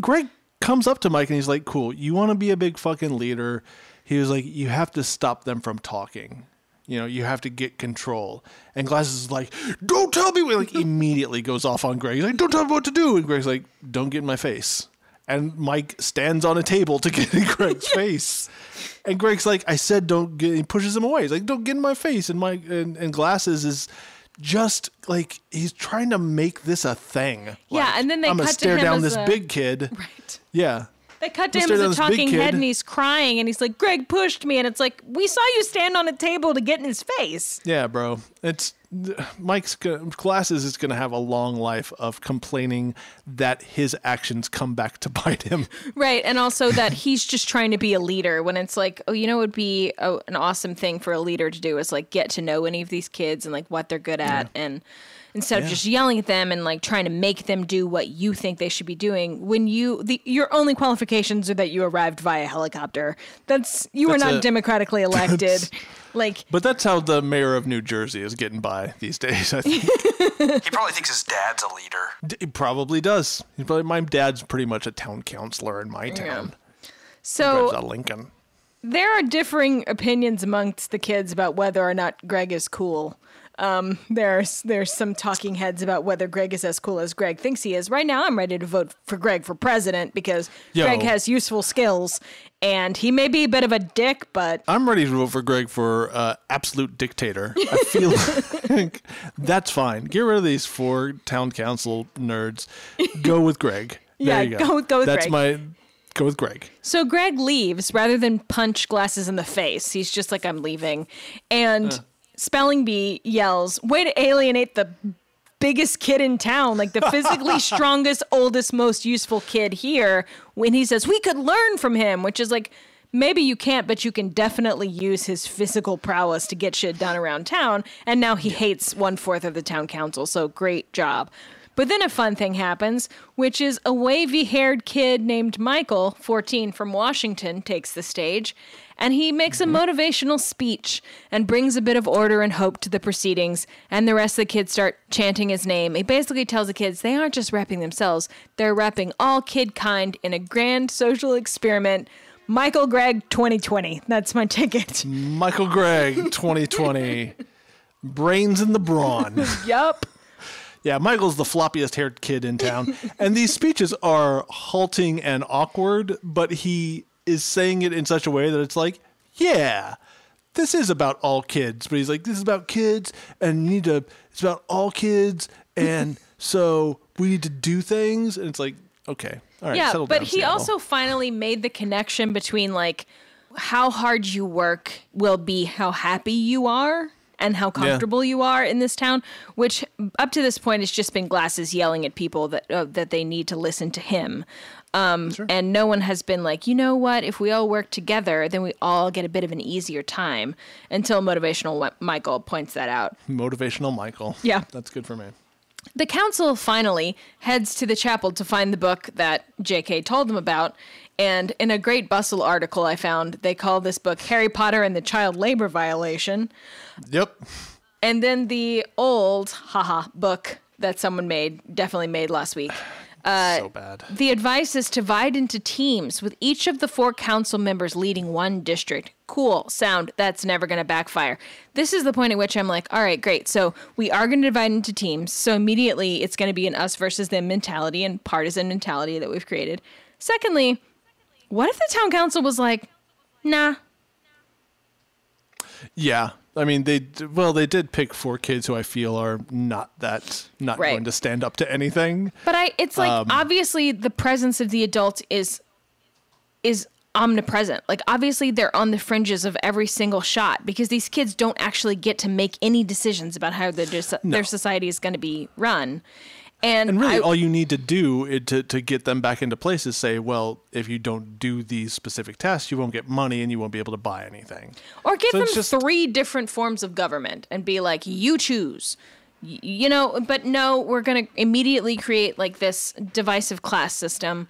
Greg comes up to Mike and he's like, "Cool, you want to be a big fucking leader." He was like, "You have to stop them from talking." You know, you have to get control. And Glasses is like, "Don't tell me!" Like immediately goes off on Greg. He's like, "Don't tell me what to do." And Greg's like, "Don't get in my face." And Mike stands on a table to get in Greg's face. And Greg's like, "I said don't get." He pushes him away. He's like, "Don't get in my face." And Mike and, and Glasses is just like he's trying to make this a thing. Yeah, Like, and then they I'm gonna cut to stare down this a- big kid. Right. Yeah. They cut to him as a talking head, and he's crying, and he's like, "Greg pushed me," and it's like, "We saw you stand on a table to get in his face." Yeah, bro. It's Mike's glasses is going to have a long life of complaining that his actions come back to bite him. Right, and also that he's just trying to be a leader when it's like, oh, you know, it would be a, an awesome thing for a leader to do is like get to know any of these kids and like what they're good at, and instead of just yelling at them and like trying to make them do what you think they should be doing, when you the your only qualifications are that you arrived via helicopter. That's you were That's not it. democratically elected. Like But that's how the mayor of New Jersey is getting by these days. I think He probably thinks his dad's a leader. D- he probably does. He's probably, my dad's pretty much a town councilor in my town. so. Drives a Lincoln. there are differing opinions amongst the kids about whether or not Greg is cool. Um, there's there's some talking heads about whether Greg is as cool as Greg thinks he is. Right now, I'm ready to vote for Greg for president because Yo. Greg has useful skills, and he may be a bit of a dick, but I'm ready to vote for Greg for uh, absolute dictator. I feel like that's fine. Get rid of these four town council nerds. Go with Greg. There Yeah, you go with- go with That's Greg. my Go with Greg. So Greg leaves rather than punch glasses in the face. He's just like, I'm leaving. And Spelling Bee yells, Way to alienate the biggest kid in town, like the physically strongest, oldest, most useful kid here, when he says, We could learn from him, which is like, maybe you can't, but you can definitely use his physical prowess to get shit done around town. And now he hates one fourth of the town council. So great job. But then a fun thing happens, which is a wavy haired kid named Michael, 14 from Washington, takes the stage and he makes a mm-hmm. motivational speech and brings a bit of order and hope to the proceedings. And the rest of the kids start chanting his name. He basically tells the kids they aren't just repping themselves, they're repping all kid kind in a grand social experiment. Michael Greg 2020. That's my ticket. Michael Greg, 2020. Brains in the brawn. yup. Yeah, Michael's the floppiest haired kid in town. and these speeches are halting and awkward, but he is saying it in such a way that it's like, yeah, this is about all kids. But he's like, this is about kids, and you need to, it's about all kids. And so we need to do things. And it's like, okay. All right. yeah, but down, he also finally made the connection between like how hard you work will be how happy you are and how comfortable you are in this town, which up to this point has just been glasses yelling at people that uh, that they need to listen to him. Um, And no one has been like, you know what? If we all work together, then we all get a bit of an easier time. Until motivational Michael points that out. motivational Michael. Yeah. That's good for me. The council finally heads to the chapel to find the book that J.K. told them about. And in a great Bustle article I found, they call this book Harry Potter and the Child Labor Violation. Yep. And then the old, haha, book that someone made, definitely made last week. so uh, bad. The advice is to divide into teams with each of the four council members leading one district. Cool, sound, that's never going to backfire. This is the point at which I'm like, all right, great. So we are going to divide into teams. So immediately it's going to be an us versus them mentality and partisan mentality that we've created. Secondly, what if the town council was like, nah, Yeah. I mean, they well, they did pick four kids who I feel are not that not Right. going to stand up to anything. But I it's like Um, obviously the presence of the adult is is omnipresent. Like obviously they're on the fringes of every single shot because these kids don't actually get to make any decisions about how their dis- their society is going to be run. And, And really, I- all you need to do it, to to get them back into place is say, well, if you don't do these specific tests, you won't get money and you won't be able to buy anything. or give So them just- three different forms of government and be like, you choose. You know, but no, we're going to immediately create like this divisive class system.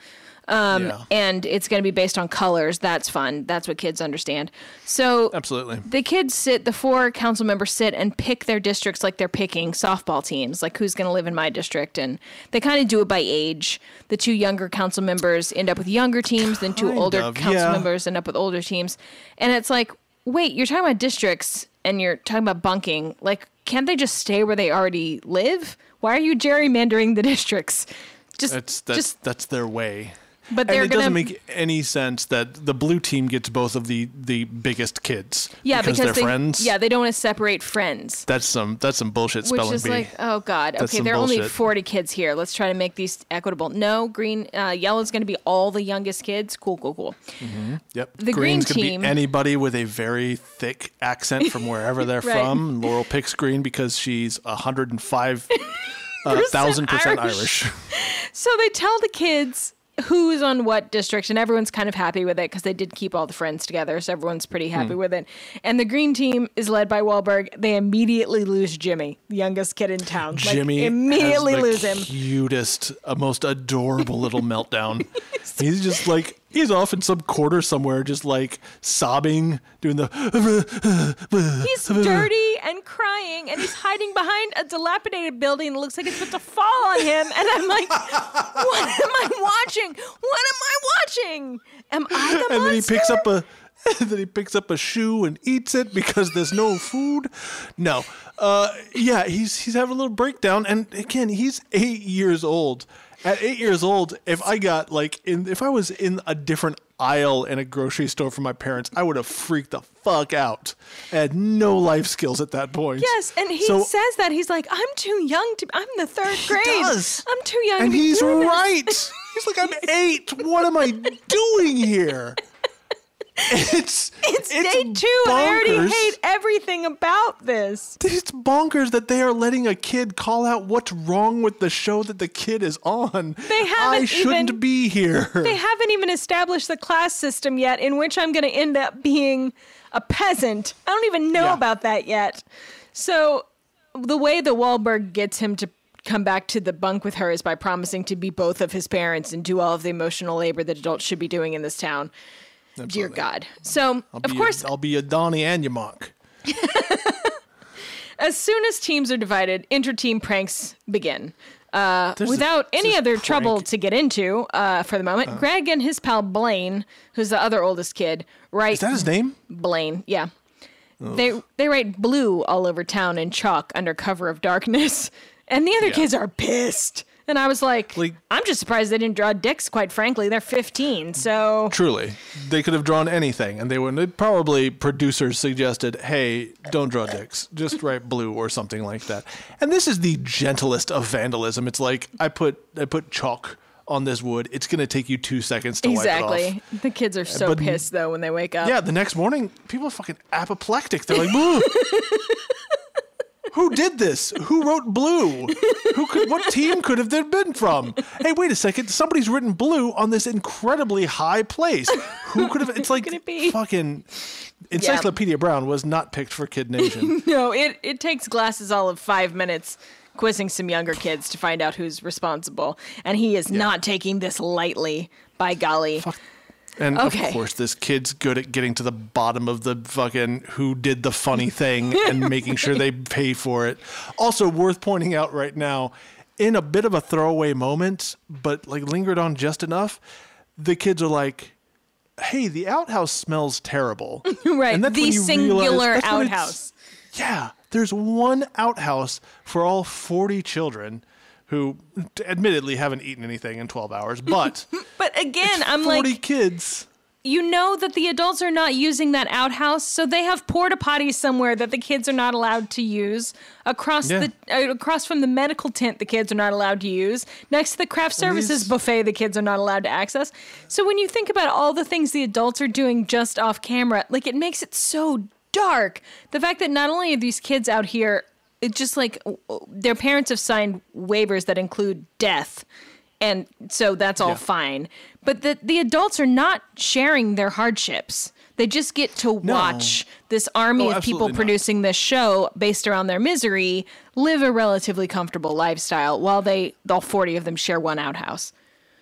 Um, Yeah. and it's going to be based on colors. That's fun. That's what kids understand. So Absolutely. the kids sit, the four council members sit and pick their districts like they're picking softball teams, like who's going to live in my district. And they kind of do it by age. The two younger council members end up with younger teams, then two older of, council yeah. members end up with older teams. And it's like, wait, you're talking about districts and you're talking about bunking. Like, can't they just stay where they already live? Why are you gerrymandering the districts? Just, That's that's just, that's their way. But And they're it gonna doesn't make any sense that the blue team gets both of the the biggest kids. yeah because, because they're they, friends. Yeah, they don't want to separate friends. That's some that's some bullshit Which spelling is bee. like, oh god, That's okay, there are only forty kids here. Let's try to make these equitable. No, green, uh, yellow is going to be all the youngest kids. Cool, cool, cool. Yep. The Green's could team- be anybody with a very thick accent from wherever they're Right. from. Laurel picks green because she's 105 uh, thousand percent Irish. Irish. So they tell the kids who's on what district, and everyone's kind of happy with it because they did keep all the friends together, so everyone's pretty happy Hmm. with it. And the green team is led by Wahlberg. They immediately lose Jimmy, the youngest kid in town. Like, Jimmy immediately has the lose him. Cutest, uh, most adorable little meltdown. He's just like he's off in some corner somewhere, just like sobbing, doing the. He's dirty and crying, and he's hiding behind a dilapidated building that looks like it's about to fall on him. And I'm like, what am I watching? What am I watching? Am I the and then he picks up a then he picks up a shoe and eats it because there's no food. No, uh, yeah, he's he's having a little breakdown, and again, he's eight years old. At eight years old, if I got like in, if I was in a different aisle in a grocery store for my parents, I would have freaked the fuck out. I had no life skills at that point. Yes, and he So- says that he's like, I'm too young to. I'm the third grade. does. I'm too young. and to be he's doing this." right. He's like, I'm eight. What am I doing here? It's It's, day two. I already hate everything about this. It's bonkers that they are letting a kid call out what's wrong with the show that the kid is on. They haven't I shouldn't even- be here. They haven't even established the class system yet, in which I'm going to end up being a peasant. I don't even know Yeah. about that yet. So, the way that Wahlberg gets him to come back to the bunk with her is by promising to be both of his parents and do all of the emotional labor that adults should be doing in this town. Dear God. So, I'll of course, I'll be a Donnie and your mock. as soon as teams are divided, inter-team pranks begin. Uh, There's a- without any other prank- trouble to get into uh, for the moment, Greg and his pal Blaine, who's the other oldest kid, write Is that his name? Blaine, yeah. They they write blue all over town in chalk under cover of darkness, and the other Yeah. kids are pissed. And I was like, Like- I'm just surprised they didn't draw dicks. Quite frankly, they're 15, so Truly, they could have drawn anything, and they would probably producers suggested, "Hey, don't draw dicks, just write blue or something like that." And this is the gentlest of vandalism. It's like I put I put chalk on this wood. It's gonna take you two seconds to wipe it off. exactly. The kids are so But- pissed though when they wake up. Yeah, the next morning, people are fucking apoplectic. They're like, "Blue." Who did this? Who wrote blue? Who could? What team could have that been from? Hey, wait a second. Somebody's written blue on this incredibly high place. Who could have? It's like fucking Encyclopedia Brown was not picked for Kid Nation. No, it, it takes glasses all of five minutes quizzing some younger kids to find out who's responsible. And he is not taking this lightly, by golly. And Okay. of course, this kid's good at getting to the bottom of the fucking who did the funny thing and making sure they pay for it. Also, worth pointing out right now, in a bit of a throwaway moment, but like lingered on just enough, the kids are like, "Hey, the outhouse smells terrible." Right, And that's the singular that's outhouse. Yeah, there's one outhouse for all 40 children who admittedly haven't eaten anything in 12 hours, but But again, I'm 40 like, kids. you know that the adults are not using that outhouse, so they have porta potties somewhere that the kids are not allowed to use. Across Yeah. the uh, across from the medical tent, the kids are not allowed to use. Next to the craft services these- buffet, the kids are not allowed to access. So when you think about all the things the adults are doing just off camera, like it makes it so dark. The fact that not only are these kids out here, it just like their parents have signed waivers that include death and so that's all Yeah. fine. But the the adults are not sharing their hardships. They just get to watch this army Oh, of people absolutely not. producing this show based around their misery live a relatively comfortable lifestyle while they all 40 of them share one outhouse.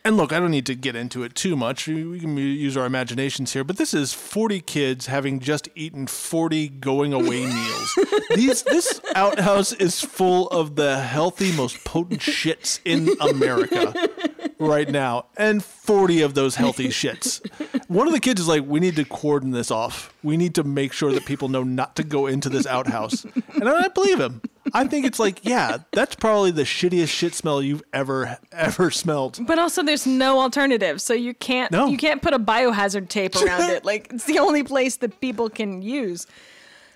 And look, I don't need to get into it too much. We can use our imaginations here, but this is 40 kids having just eaten 40 going away meals. These this outhouse is full of the healthy, most potent shits in America right now, and 40 of those healthy shits. One of the kids is like, "We need to cordon this off. We need to make sure that people know not to go into this outhouse." And I believe him. I think it's like, yeah, that's probably the shittiest shit smell you've ever ever smelled. But also there's no alternative. So you can't No. you can't put a biohazard tape around it. Like it's the only place that people can use.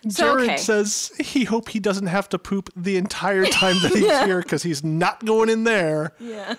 So Jared okay. says he hope he doesn't have to poop the entire time that he's here because he's not going in there yeah.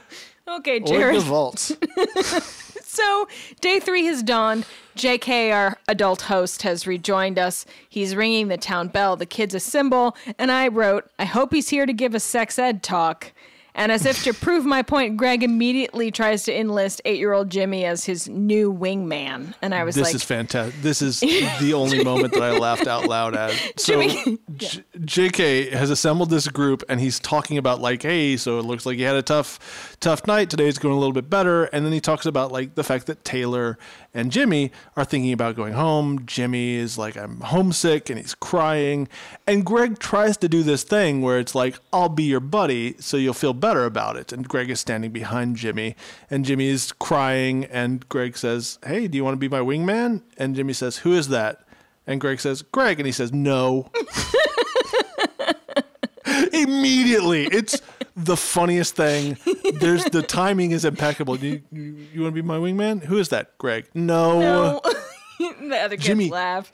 Okay, Jared. or Jared. the vault. So, day three has dawned. JK, our adult host, has rejoined us. He's ringing the town bell. The kids assemble, and I wrote, I hope he's here to give a sex ed talk. And as if to prove my point, Greg immediately tries to enlist eight year old Jimmy as his new wingman. And I was This like, "This is fantastic. This is the only moment that I laughed out loud at. So Jimmy- J- JK has assembled this group and he's talking about like, hey, so it looks like you had a tough, tough night. Today Today's going a little bit better. And then he talks about like the fact that Taylor and Jimmy are thinking about going home. Jimmy is like, I'm homesick and he's crying. And Greg tries to do this thing where it's like, I'll be your buddy so you'll feel better about it. And Greg is standing behind Jimmy and Jimmy is crying. And Greg says, Hey, do you want to be my wingman? And Jimmy says, Who is that? And Greg says, Greg. And he says, No. Immediately. It's the funniest thing. There's the timing is impeccable. You, you, you want to be my wingman? Who is that? Greg. No. no. the other kids Jimmy- laugh.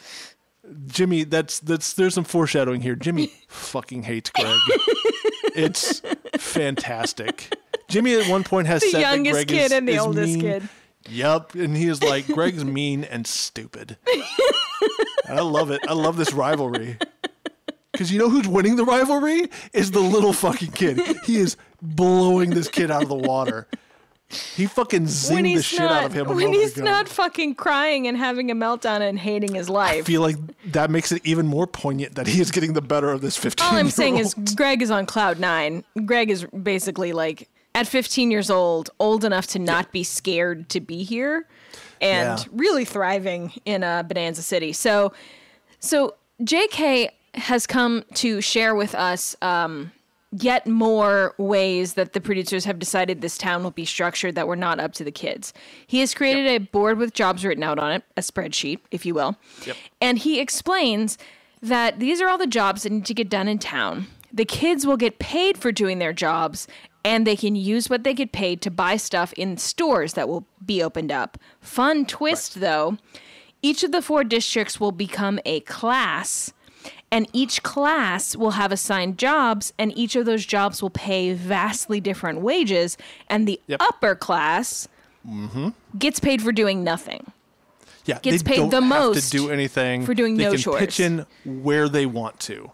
Jimmy, that's that's there's some foreshadowing here. Jimmy fucking hates Greg. it's fantastic. Jimmy at one point has The said youngest that Greg kid is, and the oldest mean. kid. Yep, and he is like Greg's mean and stupid. I love it. I love this rivalry. Because you know who's winning the rivalry is the little fucking kid. He is blowing this kid out of the water. He fucking zinged the shit not, out of him. a when he's ago. not fucking crying and having a meltdown and hating his life. I feel like that makes it even more poignant that he is getting the better of this 15 All I'm saying is. Greg is on cloud nine. Greg is basically like at 15 years old, old enough to not be scared to be here, and Yeah. really thriving in uh, Bonanza City. So, so J.K. has come to share with us um, yet more ways that the producers have decided this town will be structured that were not up to the kids. He has created a board with jobs written out on it, a spreadsheet, if you will. And he explains that these are all the jobs that need to get done in town. The kids will get paid for doing their jobs, and they can use what they get paid to buy stuff in stores that will be opened up. Fun twist, though each of the four districts will become a class and each class will have assigned jobs and each of those jobs will pay vastly different wages and the Yep. upper class gets paid for doing nothing yeah, gets they paid don't the have most to do anything for doing they no can chores. pitch in where they want to.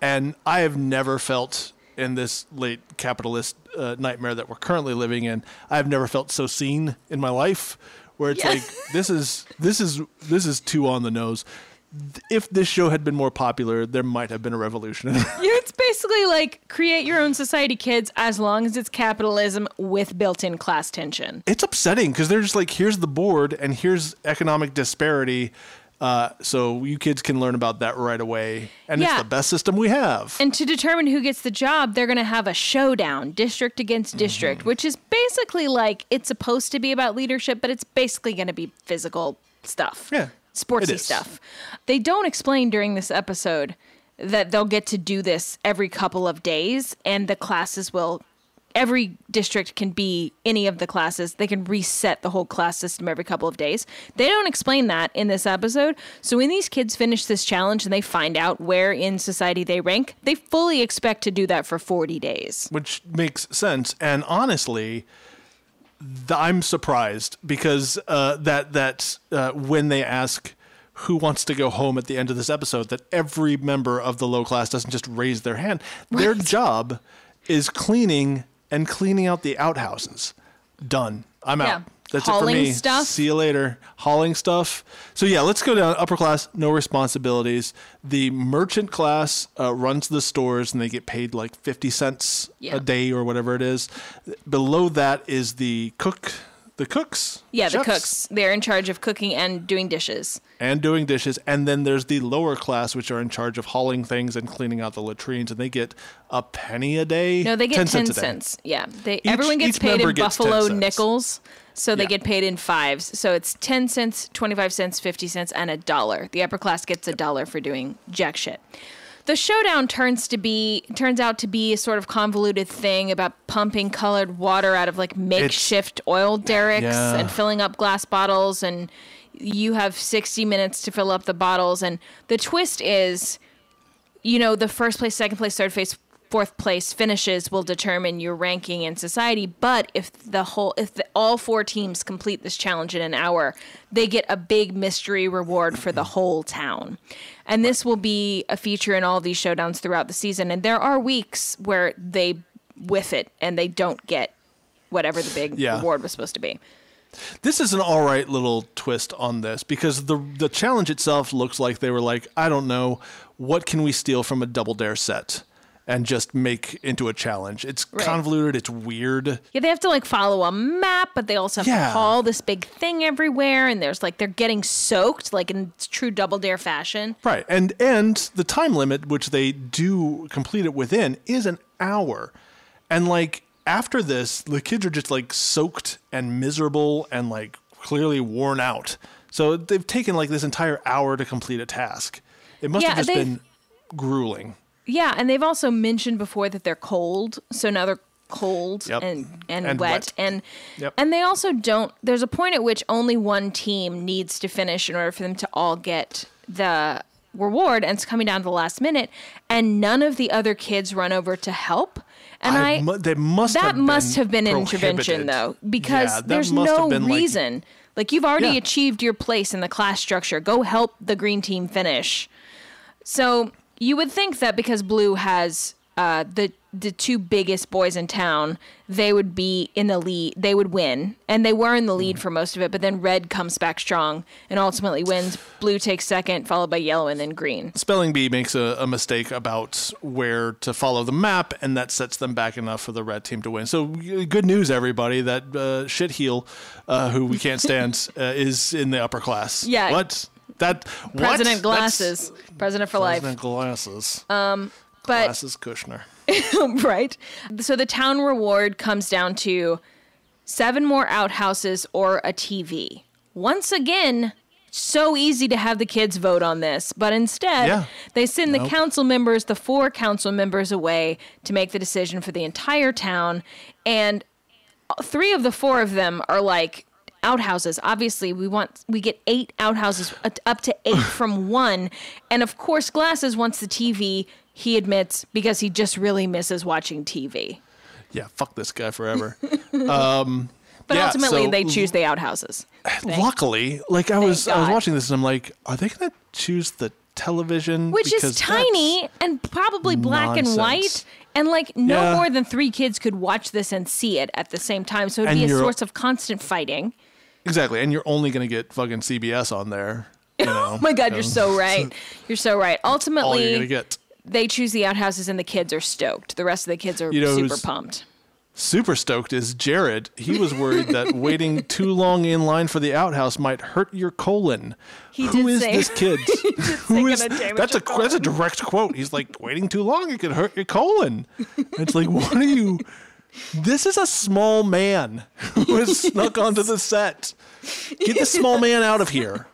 And I have never felt in this late capitalist uh, nightmare that we're currently living in, I've never felt so seen in my life where it's Yeah. like this is this is this is too on the nose. If this show had been more popular, there might have been a revolution. It's basically like create your own society kids as long as it's capitalism with built-in class tension it's upsetting because they're just like, here's the board and here's economic disparity. Uh, so you kids can learn about that right away, and Yeah. it's the best system we have. And to determine who gets the job, they're going to have a showdown, district against district, Mm-hmm. which is basically like it's supposed to be about leadership, but it's basically going to be physical stuff. Yeah, Sportsy stuff. They don't explain during this episode that they'll get to do this every couple of days and the classes will every district can be any of the classes. They can reset the whole class system every couple of days. They don't explain that in this episode. So when these kids finish this challenge and they find out where in society they rank, they fully expect to do that for 40 days. which makes sense. And honestly, I'm surprised because uh, that that uh, when they ask who wants to go home at the end of this episode, that every member of the low class doesn't just raise their hand. Their job is cleaning and cleaning out the outhouses. Done. I'm Yeah. out. That's Hauling it for me. stuff. See you later. Hauling stuff. So yeah, let's go down. Upper class, no responsibilities. The merchant class uh, runs the stores, and they get paid like fifty cents Yeah. a day or whatever it is. Below that is the cook, the cooks. Yeah, the cooks. They're in charge of cooking and doing dishes. and doing dishes. And then there's the lower class, which are in charge of hauling things and cleaning out the latrines, and they get a penny a day. No, they get 10 cents. cents. Yeah. They everyone gets paid in gets 10 buffalo nickels. So they Yeah. get paid in fives. So it's 10 cents, 25 cents, 50 cents, and a dollar. The upper class gets a dollar for doing jack shit. The showdown turns to be turns out to be a sort of convoluted thing about pumping colored water out of like makeshift oil derricks Yeah. and filling up glass bottles and you have 60 minutes to fill up the bottles and the twist is you know, the first place, second place, third place, fourth place finishes will determine your ranking in society. But if the whole, if the, all four teams complete this challenge in an hour, they get a big mystery reward for the whole town. And this will be a feature in all of these showdowns throughout the season. And there are weeks where they whiff it and they don't get whatever the big Yeah. reward was supposed to be. This is an all right little twist on this because the the challenge itself looks like they were like, I don't know, what can we steal from a double dare set and just make into a challenge. It's Right. convoluted, it's weird. Yeah, they have to like follow a map, but they also have Yeah. to haul this big thing everywhere, and there's like they're getting soaked, like in true double dare fashion. Right. And and the time limit which they do complete it within is an hour. And like after this, the kids are just like soaked and miserable and like clearly worn out. So they've taken like this entire hour to complete a task. It must Yeah, have just been grueling. Yeah, and they've also mentioned before that they're cold, so now they're cold Yep. and, and And wet, wet. and Yep. and they also don't. There's a point at which only one team needs to finish in order for them to all get the reward, and it's coming down to the last minute, and none of the other kids run over to help. And I, mu- they must that have must been have been an intervention though, because Yeah, there's no been, like- reason. Like, you've already Yeah. achieved your place in the class structure. Go help the green team finish. So you would think that because blue has uh, the the two biggest boys in town, they would be in the lead. They would win, and they were in the lead for most of it. But then red comes back strong and ultimately wins. Blue takes second, followed by yellow, and then green. Spelling Bee makes a, a mistake about where to follow the map, and that sets them back enough for the red team to win. So, good news, everybody, that uh, shit heel, uh, who we can't stand, uh, is in the upper class. Yeah. What? That what? President That's- Glasses, president for life. President Glasses. Um but Glasses Kushner. right. So the town reward comes down to seven more outhouses or a TV. Once again, so easy to have the kids vote on this, but instead Yeah. they send the council members, the four council members away to make the decision for the entire town and three of the four of them are like outhouses. Obviously we want we get eight outhouses uh, up to eight from one. And of course glasses wants the tv he admits because he just really misses watching tv Yeah, fuck this guy forever. but Yeah, ultimately so- they choose the outhouses. Luckily, like I was, I was watching this and I'm like, are they gonna choose the television? which Because is tiny and probably black and white and like no Yeah. more than three kids could watch this and see it at the same time. So it'd And be a source of constant fighting Exactly, and you're only gonna get fucking CBS on there. You oh know, oh my god you're so right you're so right all ultimately you're gonna get. they choose the outhouses and the kids are stoked. The rest of the kids are You know super who's- pumped. Super stoked is Jared. He was worried that waiting too long in line for the outhouse might hurt your colon. He Who did is say- this kid? Who gonna damage that's a your that's a direct quote. He's like waiting too long, it could hurt your colon. It's like what are you? This is a small man who has snuck onto the set. Get the small man out of here.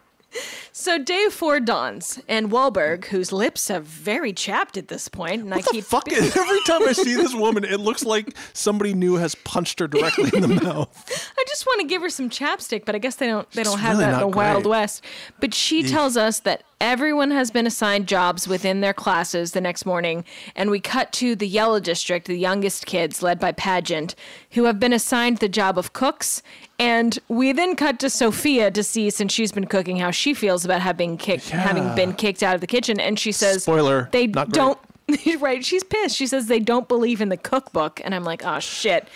So day four dawns, and Wahlberg, whose lips have very chapped at this point, and I What the keep fuck? Every time I see this woman, it looks like somebody new has punched her directly in the mouth. I just want to give her some chapstick, but I guess they don't they don't have really that in the not Wild. West. But she tells us that everyone has been assigned jobs within their classes the next morning, and we cut to the Yellow District, the youngest kids led by Pageant, who have been assigned the job of cooks. And we then cut to Sophia to see, since she's been cooking, how she feels about having kicked, having been kicked out of the kitchen. And she says, Spoiler, they don't." right, she's pissed. She says they don't believe in the cookbook, and I'm like, "Oh shit."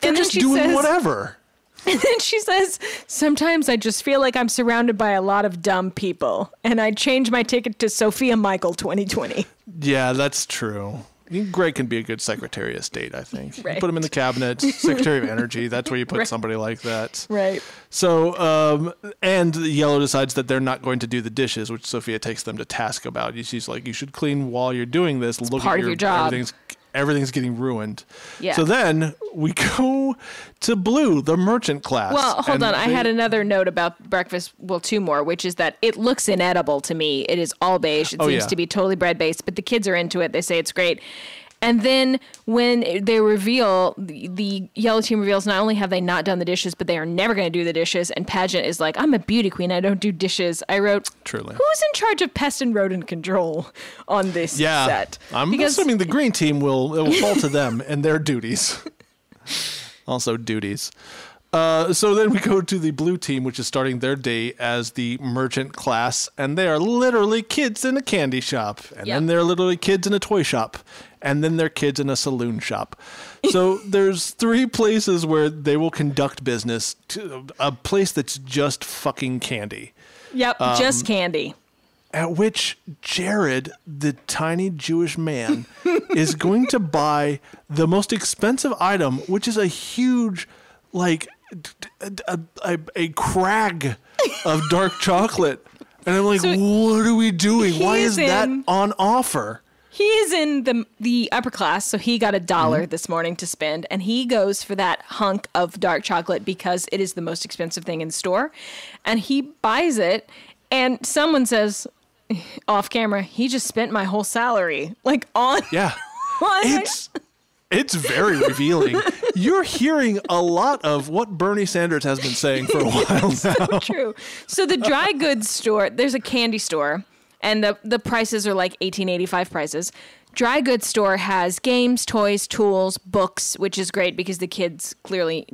They're and then just she doing says, whatever. and then she says, Sometimes I just feel like I'm surrounded by a lot of dumb people. And I change my ticket to Sophia Michael 2020. Yeah, that's true. Greg can be a good Secretary of State, I think. Right. Put him in the cabinet, Secretary of Energy. That's where you put somebody like that. Right. So, um, and Yellow decides that they're not going to do the dishes, which Sophia takes them to task about. She's like, "You should clean while you're doing this. Look part at of your job." Everything's everything's getting ruined." Yeah. So then we go to Blue, the merchant class. Well, hold on. I had another note about breakfast. Well, two more, which is that it looks inedible to me. It is all beige. It Oh, seems yeah. to be totally bread based, but the kids are into it. They say it's great. And then when they reveal, the, the yellow team reveals not only have they not done the dishes, but they are never going to do the dishes. And Pageant is like, I'm a beauty queen. I don't do dishes. I wrote, Truly. Who's in charge of pest and rodent control on this Yeah, set? I'm Because- assuming the green team will it will fall to them and their duties. also duties. Uh, so then we go to the blue team, which is starting their day as the merchant class, and they are literally kids in a candy shop, and Yep. then they're literally kids in a toy shop, and then they're kids in a saloon shop. So there's three places where they will conduct business. To a place that's just fucking candy Yep, Um, just candy. at which Jared, the tiny Jewish man, is going to buy the most expensive item, which is a huge, like, a a crag of dark chocolate. And I'm like, So what are we doing? Why is that on offer? He is in the the upper class, so he got a dollar Mm-hmm. this morning to spend, and he goes for that hunk of dark chocolate because it is the most expensive thing in the store, and he buys it, and someone says off camera, he just spent my whole salary, like on Yeah. on It's. It's very revealing. You're hearing a lot of what Bernie Sanders has been saying for a while now. True. So the dry goods store, there's a candy store, and the the prices are like 1885 prices. dry goods store has games, toys, tools, books, which is great because the kids clearly,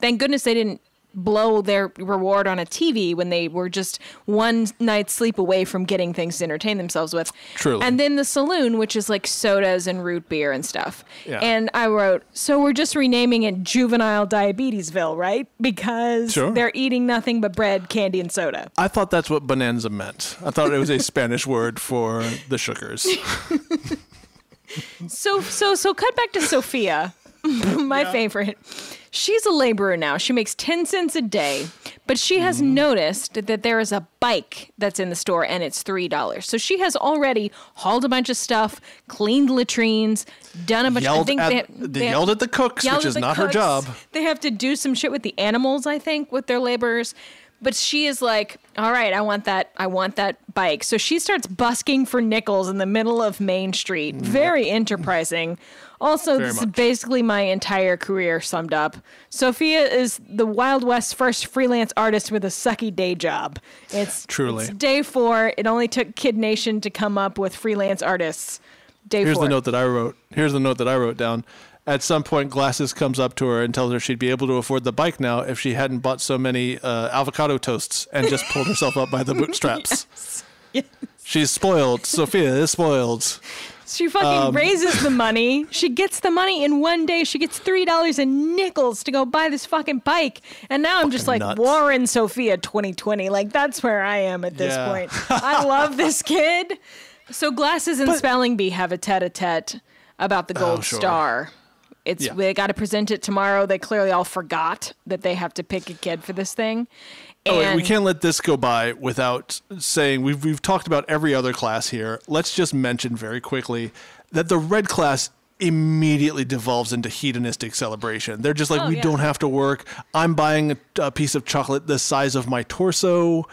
thank goodness they didn't blow their reward on a TV when they were just one night's sleep away from getting things to entertain themselves with. Truly. And then the saloon, which is like sodas and root beer and stuff. Yeah. And I wrote, so we're just renaming it Juvenile Diabetesville, right? Because Sure. they're eating nothing but bread, candy, and soda. I thought that's what bonanza meant. I thought it was a Spanish word for the sugars. So so so cut back to Sophia, my favorite. She's a laborer now. She makes 10 cents a day, but she has Mm-hmm. noticed that there is a bike that's in the store and it's $3. So she has already hauled a bunch of stuff, cleaned latrines, done a bunch yelled think at, they, they, they- yelled at the cooks, which is not her job. They have to do some shit with the animals, I think, with their laborers. But she is like, all right, I want that. I want that bike. So she starts busking for nickels in the middle of Main Street. Very enterprising. Also, Very this is basically my entire career summed up. Sophia is the Wild West first freelance artist with a sucky day job. It's Truly. it's day four. It only took Kid Nation to come up with freelance artists. Day Here's four. the note that I wrote. Here's the note that I wrote down. At some point, Glasses comes up to her and tells her she'd be able to afford the bike now if she hadn't bought so many uh, avocado toasts and just pulled herself up by the bootstraps. Yes, She's spoiled. Sophia is spoiled. She fucking Um, raises the money. She gets the money in one day. She gets three dollars in nickels to go buy this fucking bike. And now I'm just like nuts. Warren Sophia 2020. Like that's where I am at this Yeah. point. I love this kid. So glasses and spelling bee have a tete-a-tete about the gold Oh, sure. star. It's Yeah. they got to present it tomorrow. They clearly all forgot that they have to pick a kid for this thing. Oh, wait, we can't let this go by without saying we've we've talked about every other class here. Let's just mention very quickly that the red class immediately devolves into hedonistic celebration. They're just like, Oh, we yeah. don't have to work. I'm buying a, a piece of chocolate the size of my torso,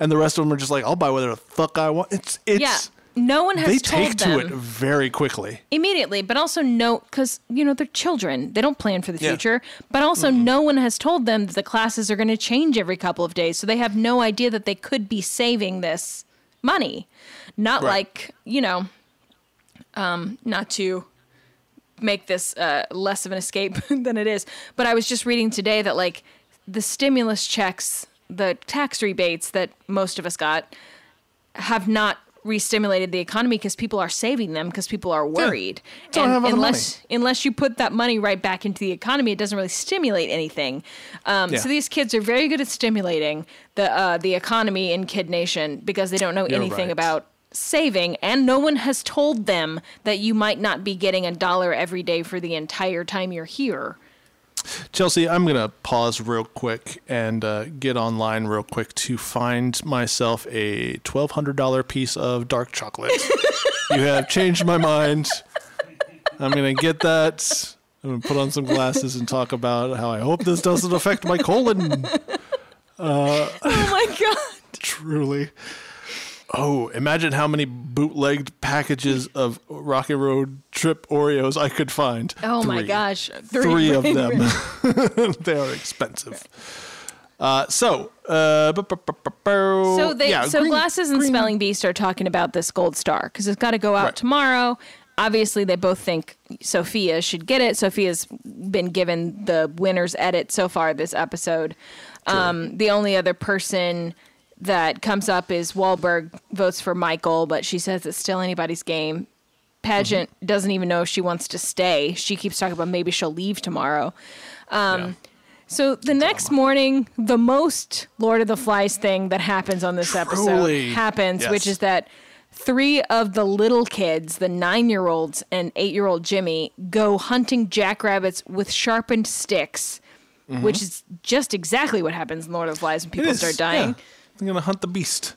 and the rest of them are just like, I'll buy whatever the fuck I want. It's it's Yeah. No one has told them they told take them. to it very quickly. immediately but also no because you know they're children they don't plan for the Yeah. future but also no one has told them that the classes are going to change every couple of days so they have no idea that they could be saving this money not Right. like you know um not to make this uh, less of an escape than it is but i was just reading today that like the stimulus checks the tax rebates that most of us got have not re-stimulated the economy because people are saving them because people are worried. Don't have other unless unless you put that money right back into the economy, it doesn't really stimulate anything. Um, Yeah. So these kids are very good at stimulating the uh, the economy in Kid Nation because they don't know You're anything right. about saving and no one has told them that you might not be getting a dollar every day for the entire time you're here. Chelsea, I'm going to pause real quick and uh, get online real quick to find myself a $1,200 piece of dark chocolate. you have changed my mind. I'm going to get that. I'm going to put on some glasses and talk about how I hope this doesn't affect my colon. Oh my god. Truly. Oh, imagine how many bootlegged packages of Rocket Road Trip Oreos I could find. Oh my gosh. three of them. they are expensive. Uh, so, uh, bu- bu- bu- So they yeah, so green- glasses and green- spelling bee start talking about this gold star because it's got to go out Right. tomorrow. Obviously, they both think Sophia should get it. Sophia's been given the winner's edit so far this episode. Um, the only other person that comes up is Wahlberg votes for Michael, but she says it's still anybody's game. Pageant Mm-hmm. doesn't even know if she wants to stay. She keeps talking about maybe she'll leave tomorrow. Yeah. So the next morning, the most Lord of the Flies thing that happens on this episode happens, Yes. which is that three of the little kids, the nine year olds and eight year old Jimmy, go hunting jackrabbits with sharpened sticks, which is just exactly what happens in Lord of the Flies when Mm-hmm. People is, start dying. yeah. I'm gonna hunt the beast.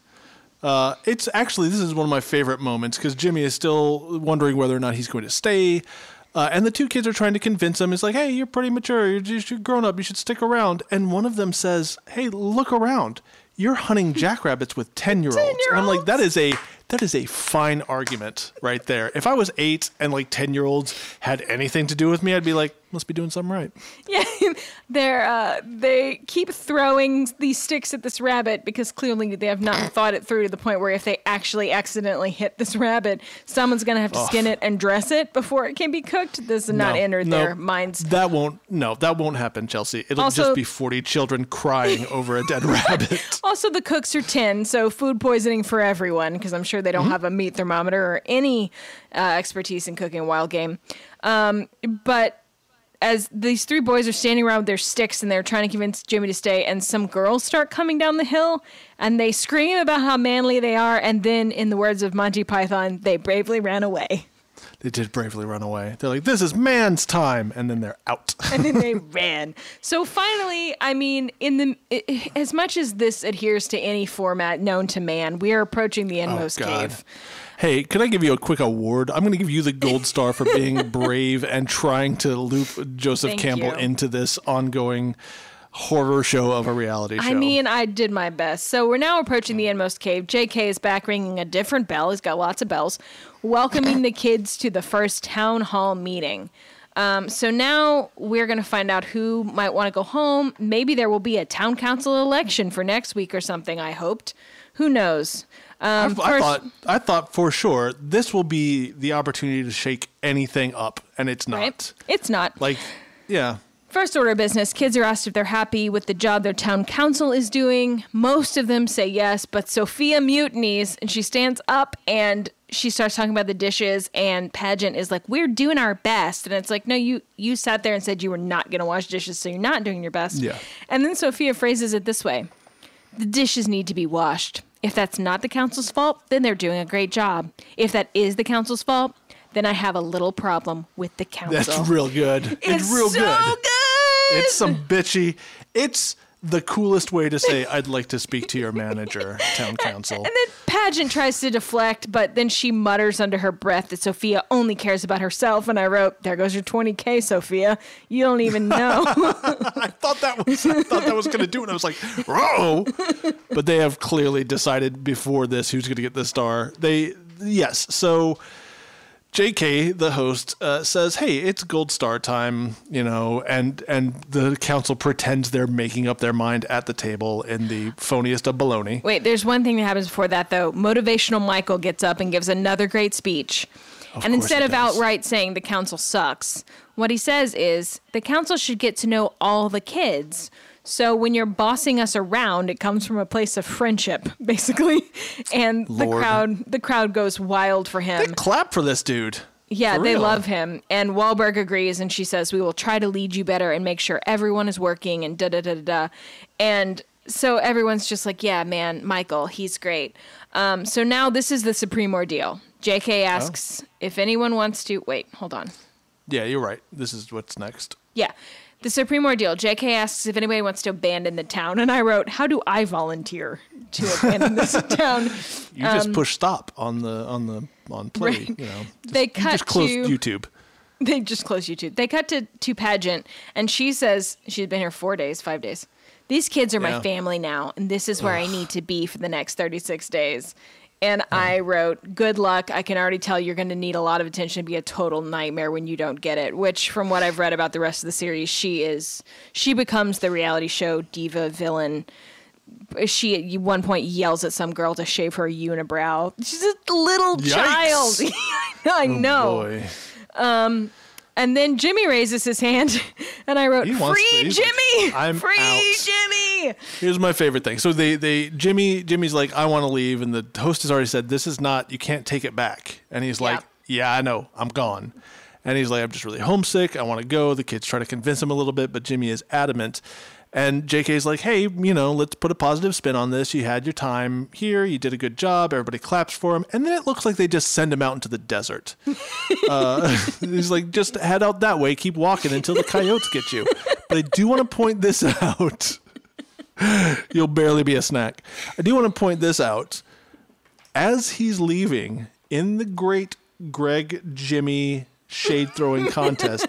Uh, it's actually this is one of my favorite moments because Jimmy is still wondering whether or not he's going to stay, uh, and the two kids are trying to convince him. It's like, hey, you're pretty mature. You're, just, you're grown up. You should stick around. And one of them says, hey, look around. You're hunting jackrabbits with ten year olds. And I'm like, that is a that is a fine argument right there. If I was eight and like ten year olds had anything to do with me, I'd be like, must be doing something right. Yeah, they're uh, they keep throwing these sticks at this rabbit because clearly they have not thought it through to the point where if they actually accidentally hit this rabbit, someone's gonna have to skin it and dress it before it can be cooked. This has not No, entered no, their minds. That won't. No, that won't happen, Chelsea. It'll Also- just be forty children crying over a dead rabbit. Also, the cooks are 10, so food poisoning for everyone because I'm sure they don't have a meat thermometer or any uh, expertise in cooking wild game. Um, but as these three boys are standing around with their sticks and they're trying to convince Jimmy to stay, and some girls start coming down the hill and they scream about how manly they are, and then, in the words of Monty Python, they bravely ran away. They did bravely run away. They're like, "This is man's time," and then they're out. and then they ran. So finally, I mean, in the i- as much as this adheres to any format known to man, we are approaching the Inmost Oh, Cave. Hey, can I give you a quick award? I'm going to give you the gold star for being brave and trying to loop Joseph Thank Campbell you. into this ongoing horror show of a reality show. I mean, I did my best. So we're now approaching the Inmost Cave. JK is back ringing a different bell. He's got lots of bells, welcoming the kids to the first town hall meeting. Um, so now we're going to find out who might want to go home. Maybe there will be a town council election for next week or something. I hoped. Who knows? I, Um, I first- thought I thought for sure this will be the opportunity to shake anything up, and it's not. right? It's not. Like, yeah, First order of business, kids are asked if they're happy with the job their town council is doing. Most of them say yes, but Sophia mutinies and she stands up and she starts talking about the dishes and pageant is like we're doing our best and it's like no you you sat there and said you were not going to wash dishes so you're not doing your best Yeah. and then sophia phrases it this way the dishes need to be washed if that's not the council's fault then they're doing a great job if that is the council's fault then i have a little problem with the council that's real good. It's, it's real so good. good. It's some bitchy. It's the coolest way to say I'd like to speak to your manager, town council. And then Pageant tries to deflect, but then she mutters under her breath that Sophia only cares about herself. And I wrote, "There goes your 20k, Sophia. You don't even know." I thought that was I thought that was going to do it. I was like, "Whoa!" But they have clearly decided before this who's going to get the star. They yes. So J.K. the host uh, says, "Hey, it's gold star time," you know, and and the council pretends they're making up their mind at the table in the phoniest of baloney. Wait, there's one thing that happens before that though. Motivational Michael gets up and gives another great speech. and instead of does. outright saying the council sucks, what he says is the council should get to know all the kids. So when you're bossing us around, it comes from a place of friendship, basically. And the crowd the crowd goes wild for him. They Clap for this dude. Yeah, For they real. love him. And Wahlberg agrees and she says, We will try to lead you better and make sure everyone is working and da da da da da. And so everyone's just like, Yeah, man, Michael, he's great. Um, so now this is the supreme ordeal. JK asks if anyone wants to wait, hold on. Yeah, you're right. This is what's next. Yeah. The supreme ordeal. JK asks if anybody wants to abandon the town. And I wrote, How do I volunteer to abandon this town? You just push stop on the on the on play. Um, Right. You know, just, They cut just close to- YouTube. They just closed YouTube. They cut to to pageant, and she says she's been here four days, five days. These kids are Yeah. my family now, and this is where I need to be for the next thirty six days. And I wrote, "Good luck. I can already tell you're going to need a lot of attention. To be a total nightmare when you don't get it." Which, from what I've read about the rest of the series, she is. She becomes the reality show diva villain. She at one point yells at some girl to shave her unibrow. She's a little Yikes. child. I Oh, know. Um, boy. And then Jimmy raises his hand, and I wrote, "Free to- Jimmy! "I'm Free out." Jimmy!" Here's my favorite thing. So they they Jimmy Jimmy's like I want to leave, and the host has already said this is not you can't take it back, and he's like Yeah, I know, I'm gone, and he's like I'm just really homesick. I want to go. The kids try to convince him a little bit, but Jimmy is adamant. And JK's like, hey, you know, let's put a positive spin on this. You had your time here. You did a good job. Everybody claps for him. And then it looks like they just send him out into the desert. uh, he's like, just head out that way. Keep walking until the coyotes get you. But I do want to point this out. You'll barely be a snack. I do want to point this out. As he's leaving in the great Greg Jimmy shade throwing contest,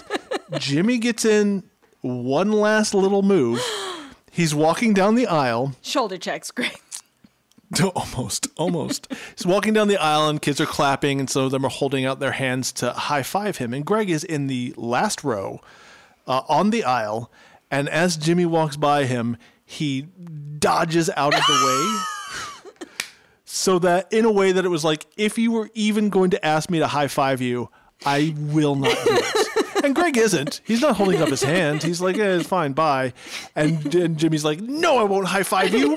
Jimmy gets in one last little move. He's walking down the aisle. Shoulder checks, great. Almost, almost. He's walking down the aisle and kids are clapping, and some of them are holding out their hands to high five him. And Greg is in the last row, uh, on the aisle, and as Jimmy walks by him, he dodges out of the way. So that in a way that it was like, if you were even going to ask me to high five you, I will not do it. And Greg isn't. He's not holding up his hand. He's like, eh, it's fine, bye. And, and Jimmy's like, no, I won't high five you.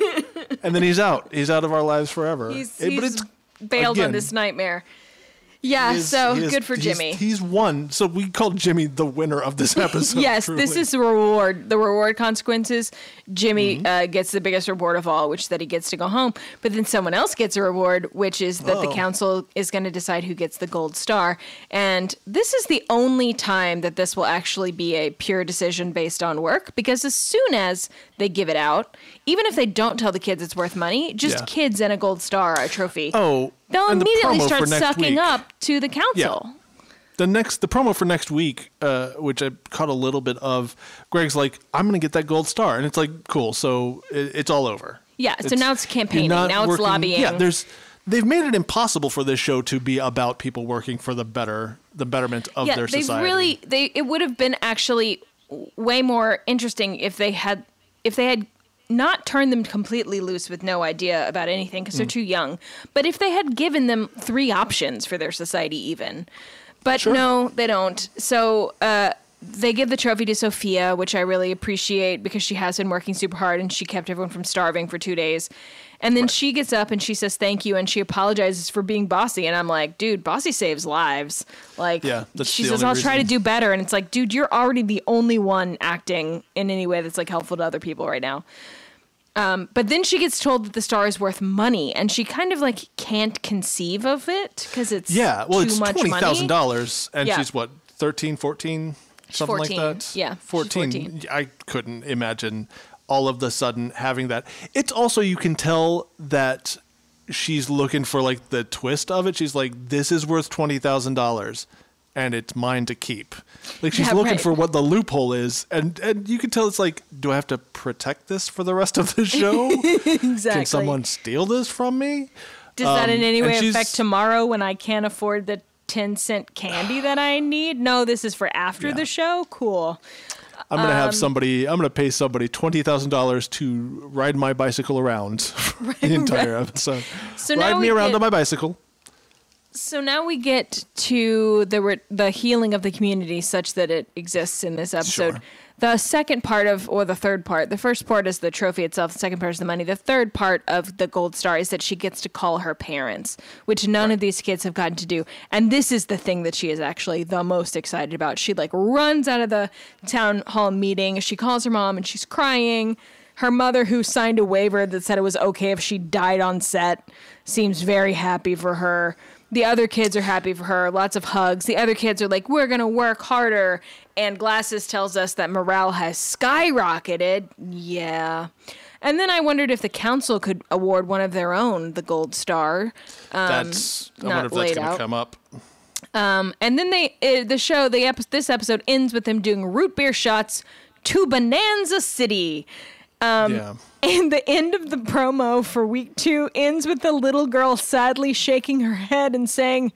And then he's out. He's out of our lives forever. He's, Eh, he's bailed on this nightmare. Yeah, is- so is- good for he's- Jimmy. He's won. So we called Jimmy the winner of this episode. yes, this is the reward. The reward consequences. Jimmy Mm-hmm. uh, gets the biggest reward of all, which is that he gets to go home. But then someone else gets a reward, which is that the Oh. council is going to decide who gets the gold star. And this is the only time that this will actually be a pure decision based on work, because as soon as they give it out, even if they don't tell the kids it's worth money, just Yeah. kids and a gold star, are a trophy. Oh, They'll and immediately promo start sucking week. up to the council. Yeah. the next the promo for next week, uh, which I caught a little bit of. Greg's like, "I'm going to get that gold star," and it's like, "Cool." So it, it's all over. Yeah, so now it's campaigning. Now it's lobbying. Yeah, there's. They've made it impossible for this show to be about people working for the better, the betterment of yeah, their society. really they it would have been actually way more interesting if they had if they had not turn them completely loose with no idea about anything because they're Mm. too young. But if they had given them three options for their society, even. But Sure. no, they don't. So uh, they give the trophy to Sophia, which I really appreciate because she has been working super hard and she kept everyone from starving for two days. And then she gets up and she says thank you and she apologizes for being bossy. And I'm like, dude, bossy saves lives. Like, Yeah, she says, I'll try to do better. And it's like, dude, you're already the only one acting in any way that's like helpful to other people right now. Um, but then she gets told that the star is worth money, and she kind of like can't conceive of it because it's yeah. Well, too it's much dollars, and Yeah. she's what 13, 14, something 14. like that. Yeah, she's 14. 14. I couldn't imagine all of the sudden having that. It's also you can tell that she's looking for like the twist of it. She's like, "This is worth twenty thousand dollars." And it's mine to keep. Like she's Yeah, looking right. for what the loophole is, and and you can tell it's like, do I have to protect this for the rest of the show? Exactly. Can someone steal this from me? Does that in Um, any way affect tomorrow when I can't afford the ten cent candy that I need? No, this is for after Yeah. the show. Cool. I'm gonna Um, have somebody. I'm gonna pay somebody twenty thousand dollars to ride my bicycle around for the entire episode. So ride me around get- on my bicycle. So now we get to the re- the healing of the community, such that it exists in this episode. Sure. The second part of, or the third part, the first part is the trophy itself. The second part is the money. The third part of the gold star is that she gets to call her parents, which none of these kids have gotten to do. And this is the thing that she is actually the most excited about. She like runs out of the town hall meeting. She calls her mom and she's crying. Her mother, who signed a waiver that said it was okay if she died on set, seems very happy for her. The other kids are happy for her. Lots of hugs. The other kids are like, "We're gonna work harder." And Glasses tells us that morale has skyrocketed. Yeah. And then I wondered if the council could award one of their own the gold star. that's. I Um, not wonder if that's gonna out. come up. And then they uh, the show the this episode ends with them doing root beer shots to Bonanza City. Um, yeah. And the end of the promo for week two ends with the little girl sadly shaking her head and saying,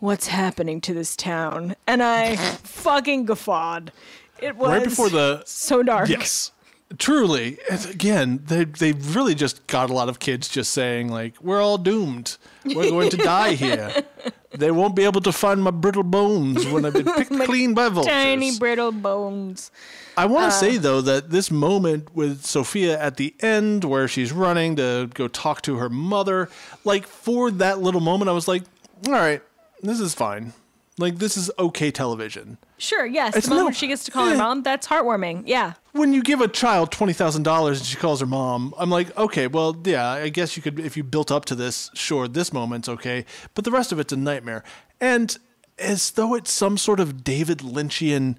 What's happening to this town? And I fucking guffawed. It was Right before the so dark. yes, truly. And again, they they really just got a lot of kids just saying like, "We're all doomed. We're going to die here. They won't be able to find my brittle bones when I've been picked clean by vultures." Tiny brittle bones. I want Uh. to say though that this moment with Sophia at the end, where she's running to go talk to her mother, like for that little moment, I was like, "All right, this is fine. Like this is okay television." Sure, yes. It's the moment no- she gets to call her eh. mom, that's heartwarming. Yeah. When you give a child twenty thousand dollars and she calls her mom, I'm like, okay, well, yeah, I guess you could if you built up to this. Sure, this moment's okay, but the rest of it's a nightmare. And as though it's some sort of David Lynchian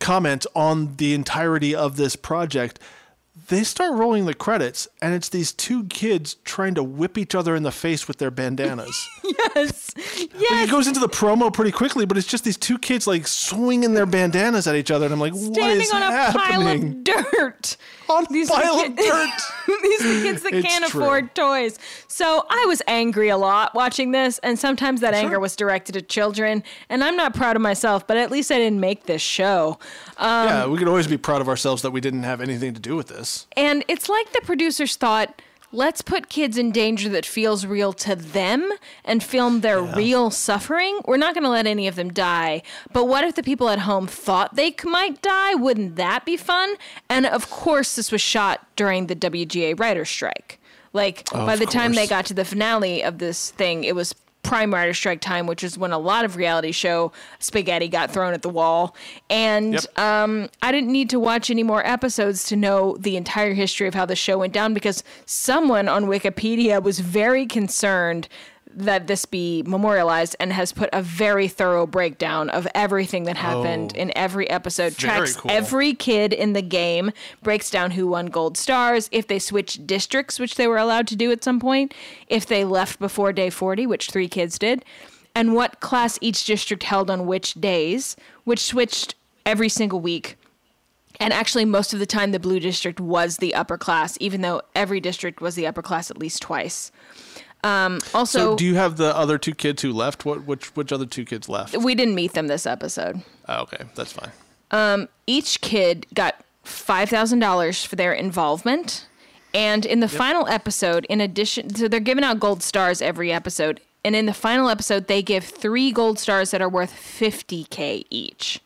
comment on the entirety of this project, they start rolling the credits, and it's these two kids trying to whip each other in the face with their bandanas. Yes. Like, Yes. it goes into the promo pretty quickly, but it's just these two kids like swinging their bandanas at each other, and I'm like, what Standing is on a happening? pile of dirt. on These pile are of kid- dirt. These are the kids that It's can't true. afford toys. So I was angry a lot watching this, and sometimes that anger was directed at children. And I'm not proud of myself, but at least I didn't make this show. Um, yeah, we could always be proud of ourselves that we didn't have anything to do with this. And it's like the producers thought, let's put kids in danger that feels real to them and film their real suffering. We're not going to let any of them die. But what if the people at home thought they c- might die? Wouldn't that be fun? And of course, this was shot during the WGA writer's strike. Like, by Of the time they got to the finale of this thing, it was prime writer strike time, which is when a lot of reality show spaghetti got thrown at the wall. And Yep. um, I didn't need to watch any more episodes to know the entire history of how the show went down because someone on Wikipedia was very concerned that this be memorialized and has put a very thorough breakdown of everything that happened Oh. in every episode. Tracks cool. every kid in the game, breaks down who won gold stars, if they switched districts, which they were allowed to do at some point, if they left before day 40, which three kids did, and what class each district held on which days, which switched every single week. And actually, most of the time, the blue district was the upper class, even though every district was the upper class at least twice. Um, also, So, do you have the other two kids who left? What which which other two kids left? we didn't meet them this episode. Oh, okay, that's fine. each kid got $5,000 for their involvement. And in the final episode, in addition, so they're giving out gold stars every episode. And in the final episode, they give three gold stars that are worth 50K each.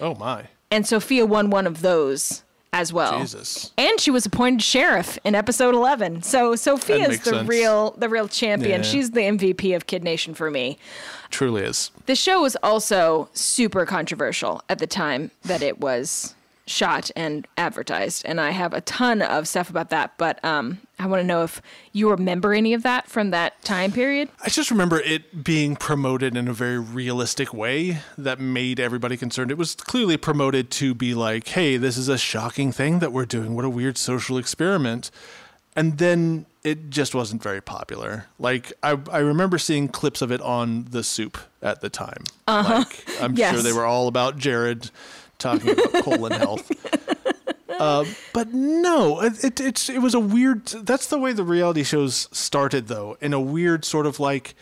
Oh my, And Sophia won one of those as well. Jesus. And she was appointed sheriff in episode 11. So Sophia's the sense. real the real champion. Yeah. She's the MVP of Kid Nation for me. Truly is. The show was also super controversial at the time that it was shot and advertised, and I have a ton of stuff about that. But um, I want to know if you remember any of that from that time period. I just remember it being promoted in a very realistic way that made everybody concerned. It was clearly promoted to be like, hey, this is a shocking thing that we're doing. What a weird social experiment. And then it just wasn't very popular. Like, I, I remember seeing clips of it on The Soup at the time. Uh-huh. Like, I'm Yes. sure they were all about Jared talking about colon health. Uh, but no, it, it it's it was a weird. That's the way the reality shows started, though, in a weird sort of like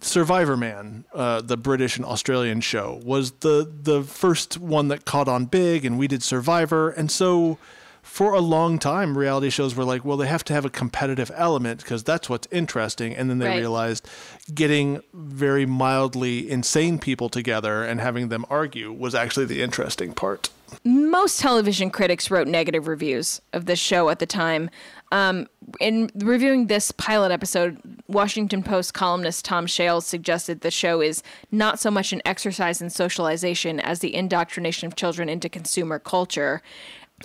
Survivor Man, uh, the British and Australian show, was the the first one that caught on big, and we did Survivor, and so for a long time, reality shows were like, well, they have to have a competitive element because that's what's interesting, and then they Right. realized getting very mildly insane people together and having them argue was actually the interesting part. most television critics wrote negative reviews of this show at the time. Um, in reviewing this pilot episode, Washington Post columnist Tom Shales suggested the show is not so much an exercise in socialization as the indoctrination of children into consumer culture.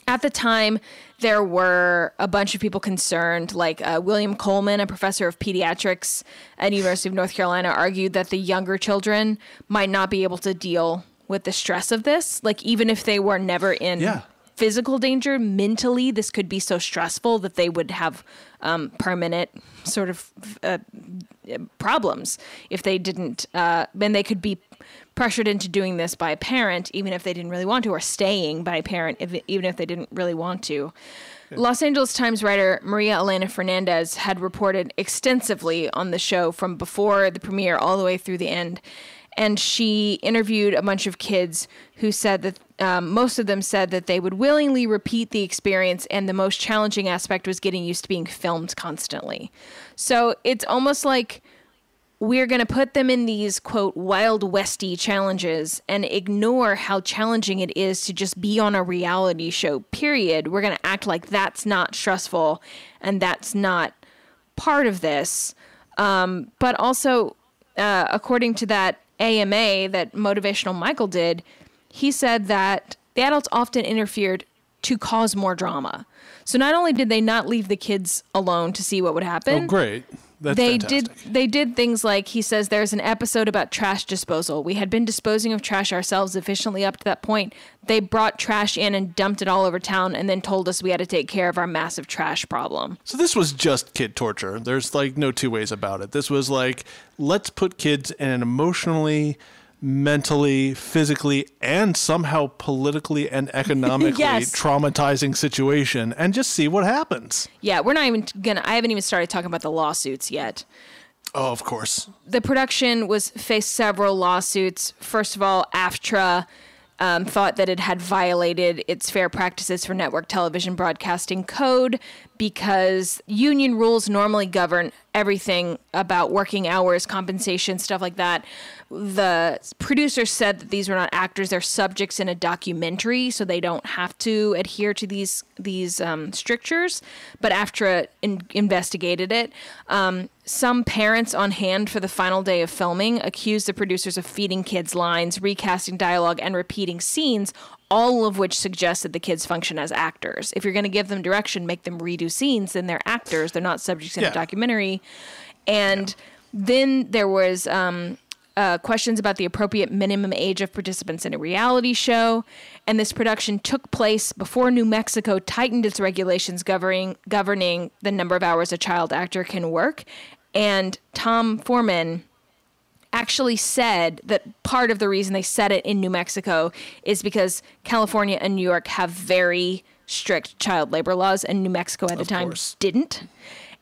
At the time, there were a bunch of people concerned, like uh, William Coleman, a professor of pediatrics at University of North Carolina, argued that the younger children might not be able to deal with the stress of this. Like, even if they were never in Yeah. physical danger, mentally, this could be so stressful that they would have um, permanent sort of uh, problems if they didn't, uh, then they could be pressured into doing this by a parent, even if they didn't really want to, or staying by a parent, if, even if they didn't really want to. Los Angeles Times writer Maria Elena Fernandez had reported extensively on the show from before the premiere all the way through the end. And she interviewed a bunch of kids who said that um, most of them said that they would willingly repeat the experience, and the most challenging aspect was getting used to being filmed constantly. So it's almost like we're going to put them in these quote wild westy challenges and ignore how challenging it is to just be on a reality show period. We're going to act like that's not stressful and that's not part of this. Um, but also uh, according to that ama that motivational michael did he said that the adults often interfered to cause more drama. So not only did they not leave the kids alone to see what would happen Oh, great. That's they fantastic. did they did things like he says there's an episode about trash disposal we had been disposing of trash ourselves efficiently up to that point they brought trash in and dumped it all over town and then told us we had to take care of our massive trash problem So this was just kid torture. There's like no two ways about it. This was like let's put kids in an emotionally mentally, physically, and somehow politically and economically Yes. traumatizing situation and just see what happens. Yeah, we're not even gonna. I haven't even started talking about the lawsuits yet. Oh, of course. the production was faced several lawsuits. First of all, AFTRA um, thought that it had violated its fair practices for network television broadcasting code because union rules normally govern everything about working hours, compensation, stuff like that. The producer said that these were not actors; they're subjects in a documentary, so they don't have to adhere to these these um, strictures. But AFTRA in- investigated it. Um, some parents on hand for the final day of filming accused the producers of feeding kids lines, recasting dialogue, and repeating scenes, all of which suggest that the kids function as actors. If you're going to give them direction, make them redo scenes, then they're actors. They're not subjects in Yeah. a documentary. And then there was um, uh, questions about the appropriate minimum age of participants in a reality show. And this production took place before New Mexico tightened its regulations governing governing the number of hours a child actor can work. And Tom Forman actually said that part of the reason they set it in New Mexico is because California and New York have very strict child labor laws, and New Mexico at the Of time course. didn't.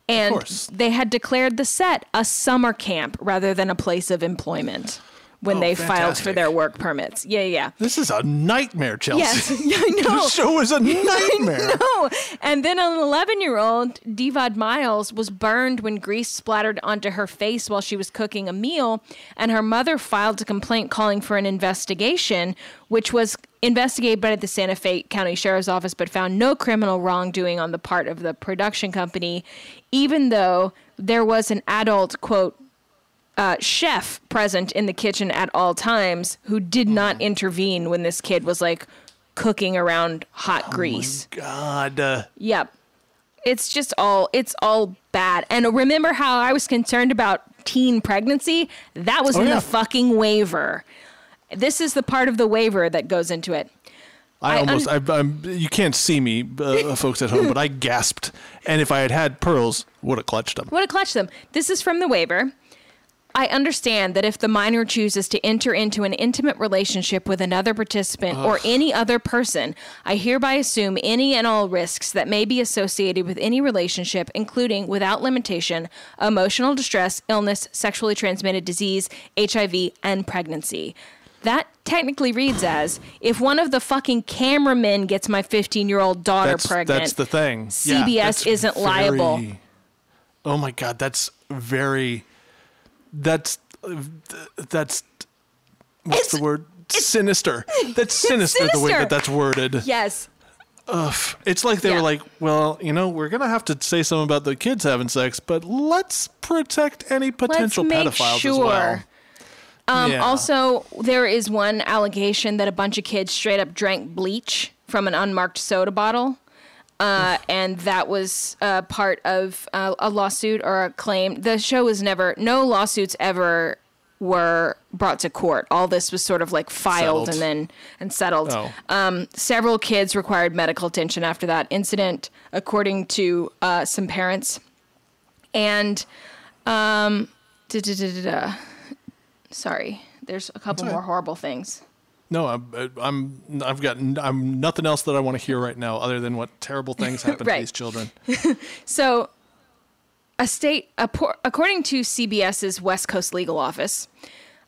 And they had declared the set a summer camp rather than a place of employment when Oh, they filed for their work permits. Yeah, yeah. This is a nightmare, Chelsea. Yes, I know. This show is a nightmare. No. And then an 11 year old, Divad Miles, was burned when grease splattered onto her face while she was cooking a meal. And her mother filed a complaint calling for an investigation, which was investigated by the Santa Fe County Sheriff's Office, but found no criminal wrongdoing on the part of the production company, even though there was an adult, quote, uh, chef present in the kitchen at all times who did not intervene when this kid was like cooking around hot grease. God. Uh, Yep. It's just all it's all bad. And remember how I was concerned about teen pregnancy? That was Oh, in yeah. the fucking waiver. This is the part of the waiver that goes into it. I, I almost, I, I'm, you can't see me, uh, folks at home, but I gasped. And if I had had pearls, would have clutched them. Would have clutched them. This is from the waiver. I understand that if the minor chooses to enter into an intimate relationship with another participant or any other person, I hereby assume any and all risks that may be associated with any relationship, including, without limitation, emotional distress, illness, sexually transmitted disease, HIV, and pregnancy. That technically reads as if one of the fucking cameramen gets my 15 year old daughter That's, pregnant. that's the thing. Yeah, CBS that's isn't liable. Oh my God, that's very. That's that's what's It's- the word? Sinister. That's sinister, the way that that's worded. yes. Ugh. It's like they Yeah. were like, well, you know, we're gonna have to say something about the kids having sex, but let's protect any potential pedophiles sure. as well. Um, Yeah. Also, there is one allegation that a bunch of kids straight up drank bleach from an unmarked soda bottle. Uh, and that was uh, part of uh, a lawsuit or a claim. The show was never, no lawsuits ever were brought to court. All this was sort of like filed Settled. and then and settled. Oh. Um, several kids required medical attention after that incident, according to uh, some parents. And um, sorry, there's a couple right. more horrible things. No, I'm, I'm, I've got, I'm nothing else that I want to hear right now, other than what terrible things happen Right. to these children. So, a state, according to CBS's West Coast legal office,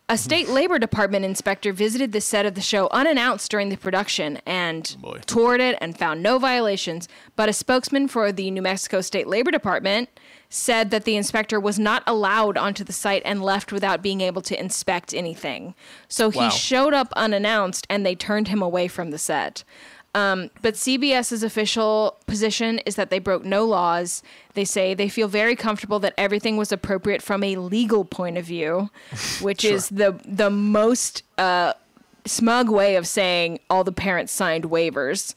a hmm. state labor department inspector visited the set of the show unannounced during the production and oh, Boy. toured it and found no violations. But a spokesman for the New Mexico State Labor Department said that the inspector was not allowed onto the site and left without being able to inspect anything. So he Wow. showed up unannounced and they turned him away from the set. Um, but CBS's official position is that they broke no laws. They say they feel very comfortable that everything was appropriate from a legal point of view, which is the the most uh, smug way of saying all the parents signed waivers.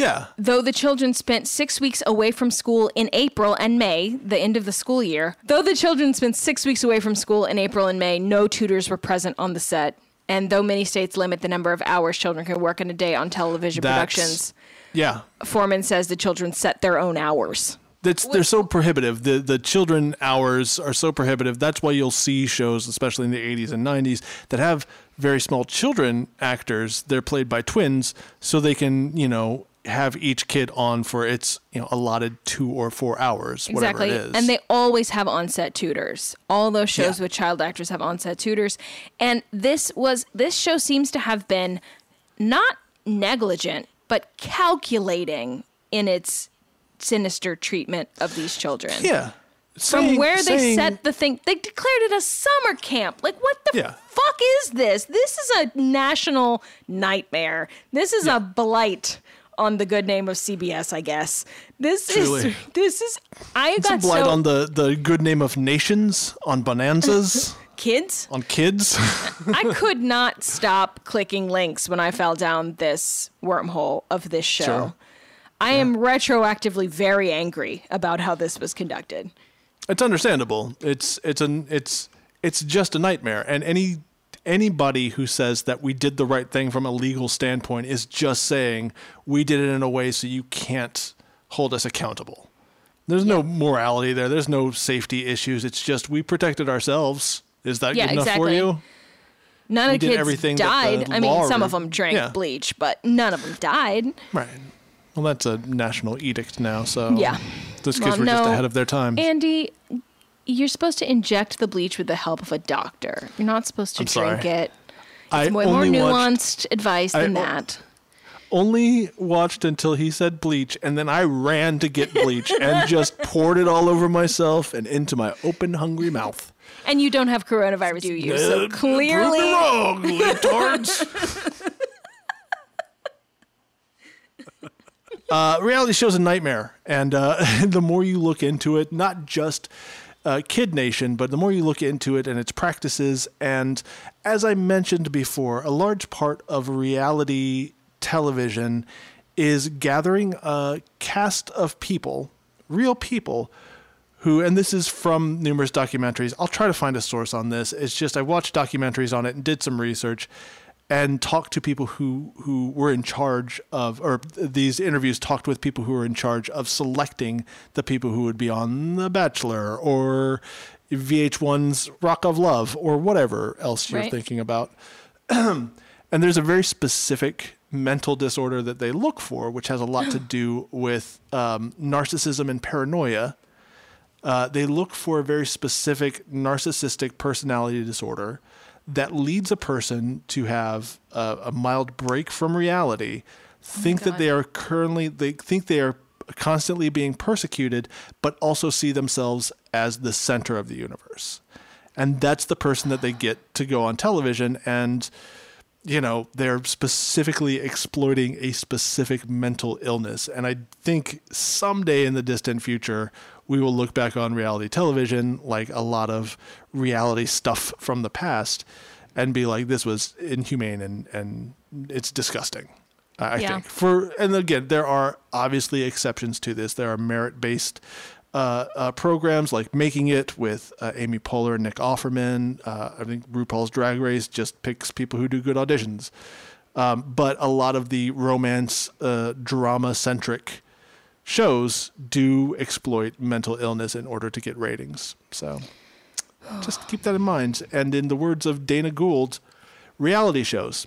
Yeah. Though the children spent six weeks away from school in April and May, the end of the school year, though the children spent six weeks away from school in April and May, no tutors were present on the set. And though many states limit the number of hours children can work in a day on television That's- productions, Yeah. Forman says the children set their own hours. That's they're so prohibitive. The the children hours are so prohibitive. That's why you'll see shows, especially in the 80s and 90s, that have very small children actors. They're played by twins, so they can you know have each kid on for its you know allotted two or four hours, whatever Exactly. it is. And they always have on-set tutors. All those shows Yeah. with child actors have on-set tutors. And this was this show seems to have been not negligent, but calculating in its sinister treatment of these children. yeah. From Saying- where they saying- set the thing, they declared it a summer camp. Like, what the Yeah. fuck is this? This is a national nightmare. This is a blight on the good name of CBS, I guess. This Truly. is this is. I It's a got blight so on the, the good name of nations, on bonanzas, kids. on kids. I could not stop clicking links when I fell down this wormhole of this show. Sure. I am retroactively very angry about how this was conducted. It's understandable. It's it's an it's it's just a nightmare, and any anybody who says that we did the right thing from a legal standpoint is just saying we did it in a way so you can't hold us accountable. There's no morality there. There's no safety issues. It's just we protected ourselves. Is that Yeah, good enough exactly. for you? None We of the kids everything died. I mean, some re- of them drank Yeah. bleach, but none of them died. Right. Well, that's a national edict now. So Yeah. those kids Well, were just ahead of their time. Andy, you're supposed to inject the bleach with the help of a doctor. You're not supposed to I'm sorry. drink it. I It's way more only watched- nuanced advice than I- that. only watched until he said bleach, and then I ran to get bleach and just poured it all over myself and into my open, hungry mouth. And you don't have coronavirus, do you? Uh, So prove me clearly, wrong, libtards. uh, reality show's a nightmare, and uh, the more you look into it, not just uh, Kid Nation, but the more you look into it and its practices, and as I mentioned before, a large part of reality television is gathering a cast of people, real people, who, and this is from numerous documentaries. I'll try to find a source on this. It's just I watched documentaries on it and did some research and talked to people who, who were in charge of, or th- these interviews talked with people who were in charge of selecting the people who would be on The Bachelor or VH1's Rock of Love or whatever else you're Right. thinking about. and there's a very specific mental disorder that they look for, which has a lot to do with um, narcissism and paranoia. Uh, they look for a very specific narcissistic personality disorder that leads a person to have a, a mild break from reality, oh think that they are currently, they think they are constantly being persecuted, but also see themselves as the center of the universe. And that's the person that they get to go on television and you know, they're specifically exploiting a specific mental illness. And I think someday in the distant future, we will look back on reality television, like a lot of reality stuff from the past, and be like, this was inhumane and, and it's disgusting. I Yeah. think for and again there are obviously exceptions to this. There are merit based uh, uh, programs like Making It with uh, Amy Poehler and Nick Offerman. Uh, I think RuPaul's Drag Race just picks people who do good auditions. Um, but a lot of the romance, uh, drama centric shows do exploit mental illness in order to get ratings. So just keep that in mind. And in the words of Dana Gould, reality shows,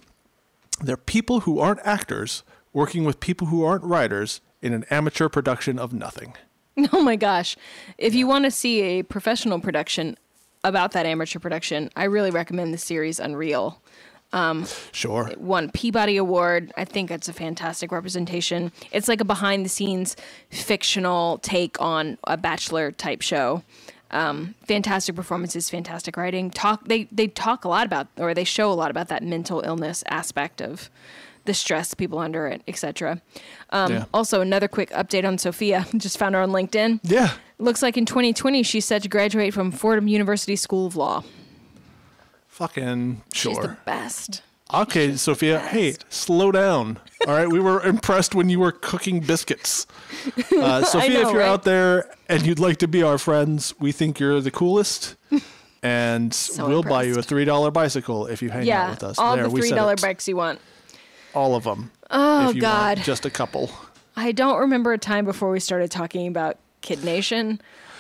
they're people who aren't actors working with people who aren't writers in an amateur production of nothing. Oh my gosh. If you want to see a professional production about that amateur production, I really recommend the series Unreal. Sure. Won Peabody Award. I think it's a fantastic representation. It's like a behind the scenes fictional take on a bachelor type show. Um, fantastic performances, fantastic writing. Talk they they talk a lot about or they show a lot about that mental illness aspect of the stress people under it, etc. Um, Yeah. Also, another quick update on Sophia. Just found her on LinkedIn. Yeah. Looks like in 2020 she's set to graduate from Fordham University School of Law. Fucking sure. She's the best. Okay, Sophia. Hey, slow down. All right, we were impressed when you were cooking biscuits. Uh, Sophia, know, if you're right? out there and you'd like to be our friends, we think you're the coolest. And we'll buy you a three dollar bicycle if you hang out with us. all there, the three dollar bikes you want. All of them. Oh God, just a couple. I don't remember a time before we started talking about Kid Nation.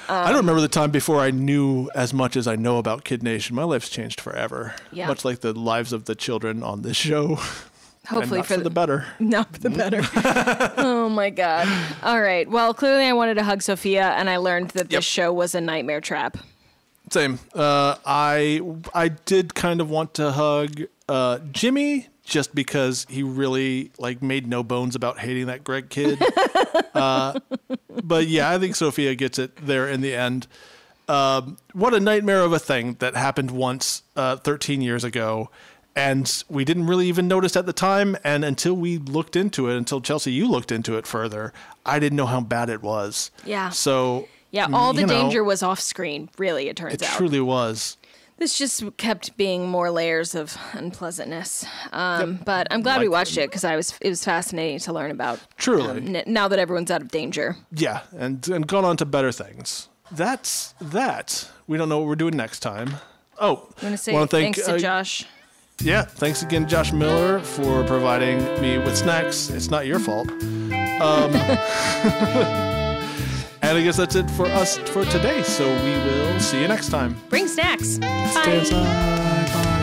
I don't remember the time before I knew as much as I know about Kid Nation. My life's changed forever. Yeah. Much like the lives of the children on this show. Hopefully for, for the better. Not for the better. oh my god. All right. Well, clearly I wanted to hug Sophia, and I learned that this Yep. show was a nightmare trap. Same. Uh, I I did kind of want to hug uh, Jimmy just because he really like made no bones about hating that Greg kid. uh, but yeah, I think Sophia gets it there in the end. Um, what a nightmare of a thing that happened once uh, 13 years ago. And we didn't really even notice at the time. And until we looked into it, until Chelsea, you looked into it further, I didn't know how bad it was. Yeah. So, Yeah, all the know, danger was off screen, really, it turns It out. It truly was. This just kept being more layers of unpleasantness. Um, But I'm glad we watched it because I was it was fascinating to learn about. Truly. um, n- now that everyone's out of danger. Yeah, and and gone on to better things. That's that. We don't know what we're doing next time. Oh, I'm gonna say wanna thank, thanks to uh, Josh. Yeah, thanks again, Josh Miller, for providing me with snacks. It's not your fault. Um, and I guess that's it for us for today. So we will see you next time. Bring snacks. Stay inside. Bye.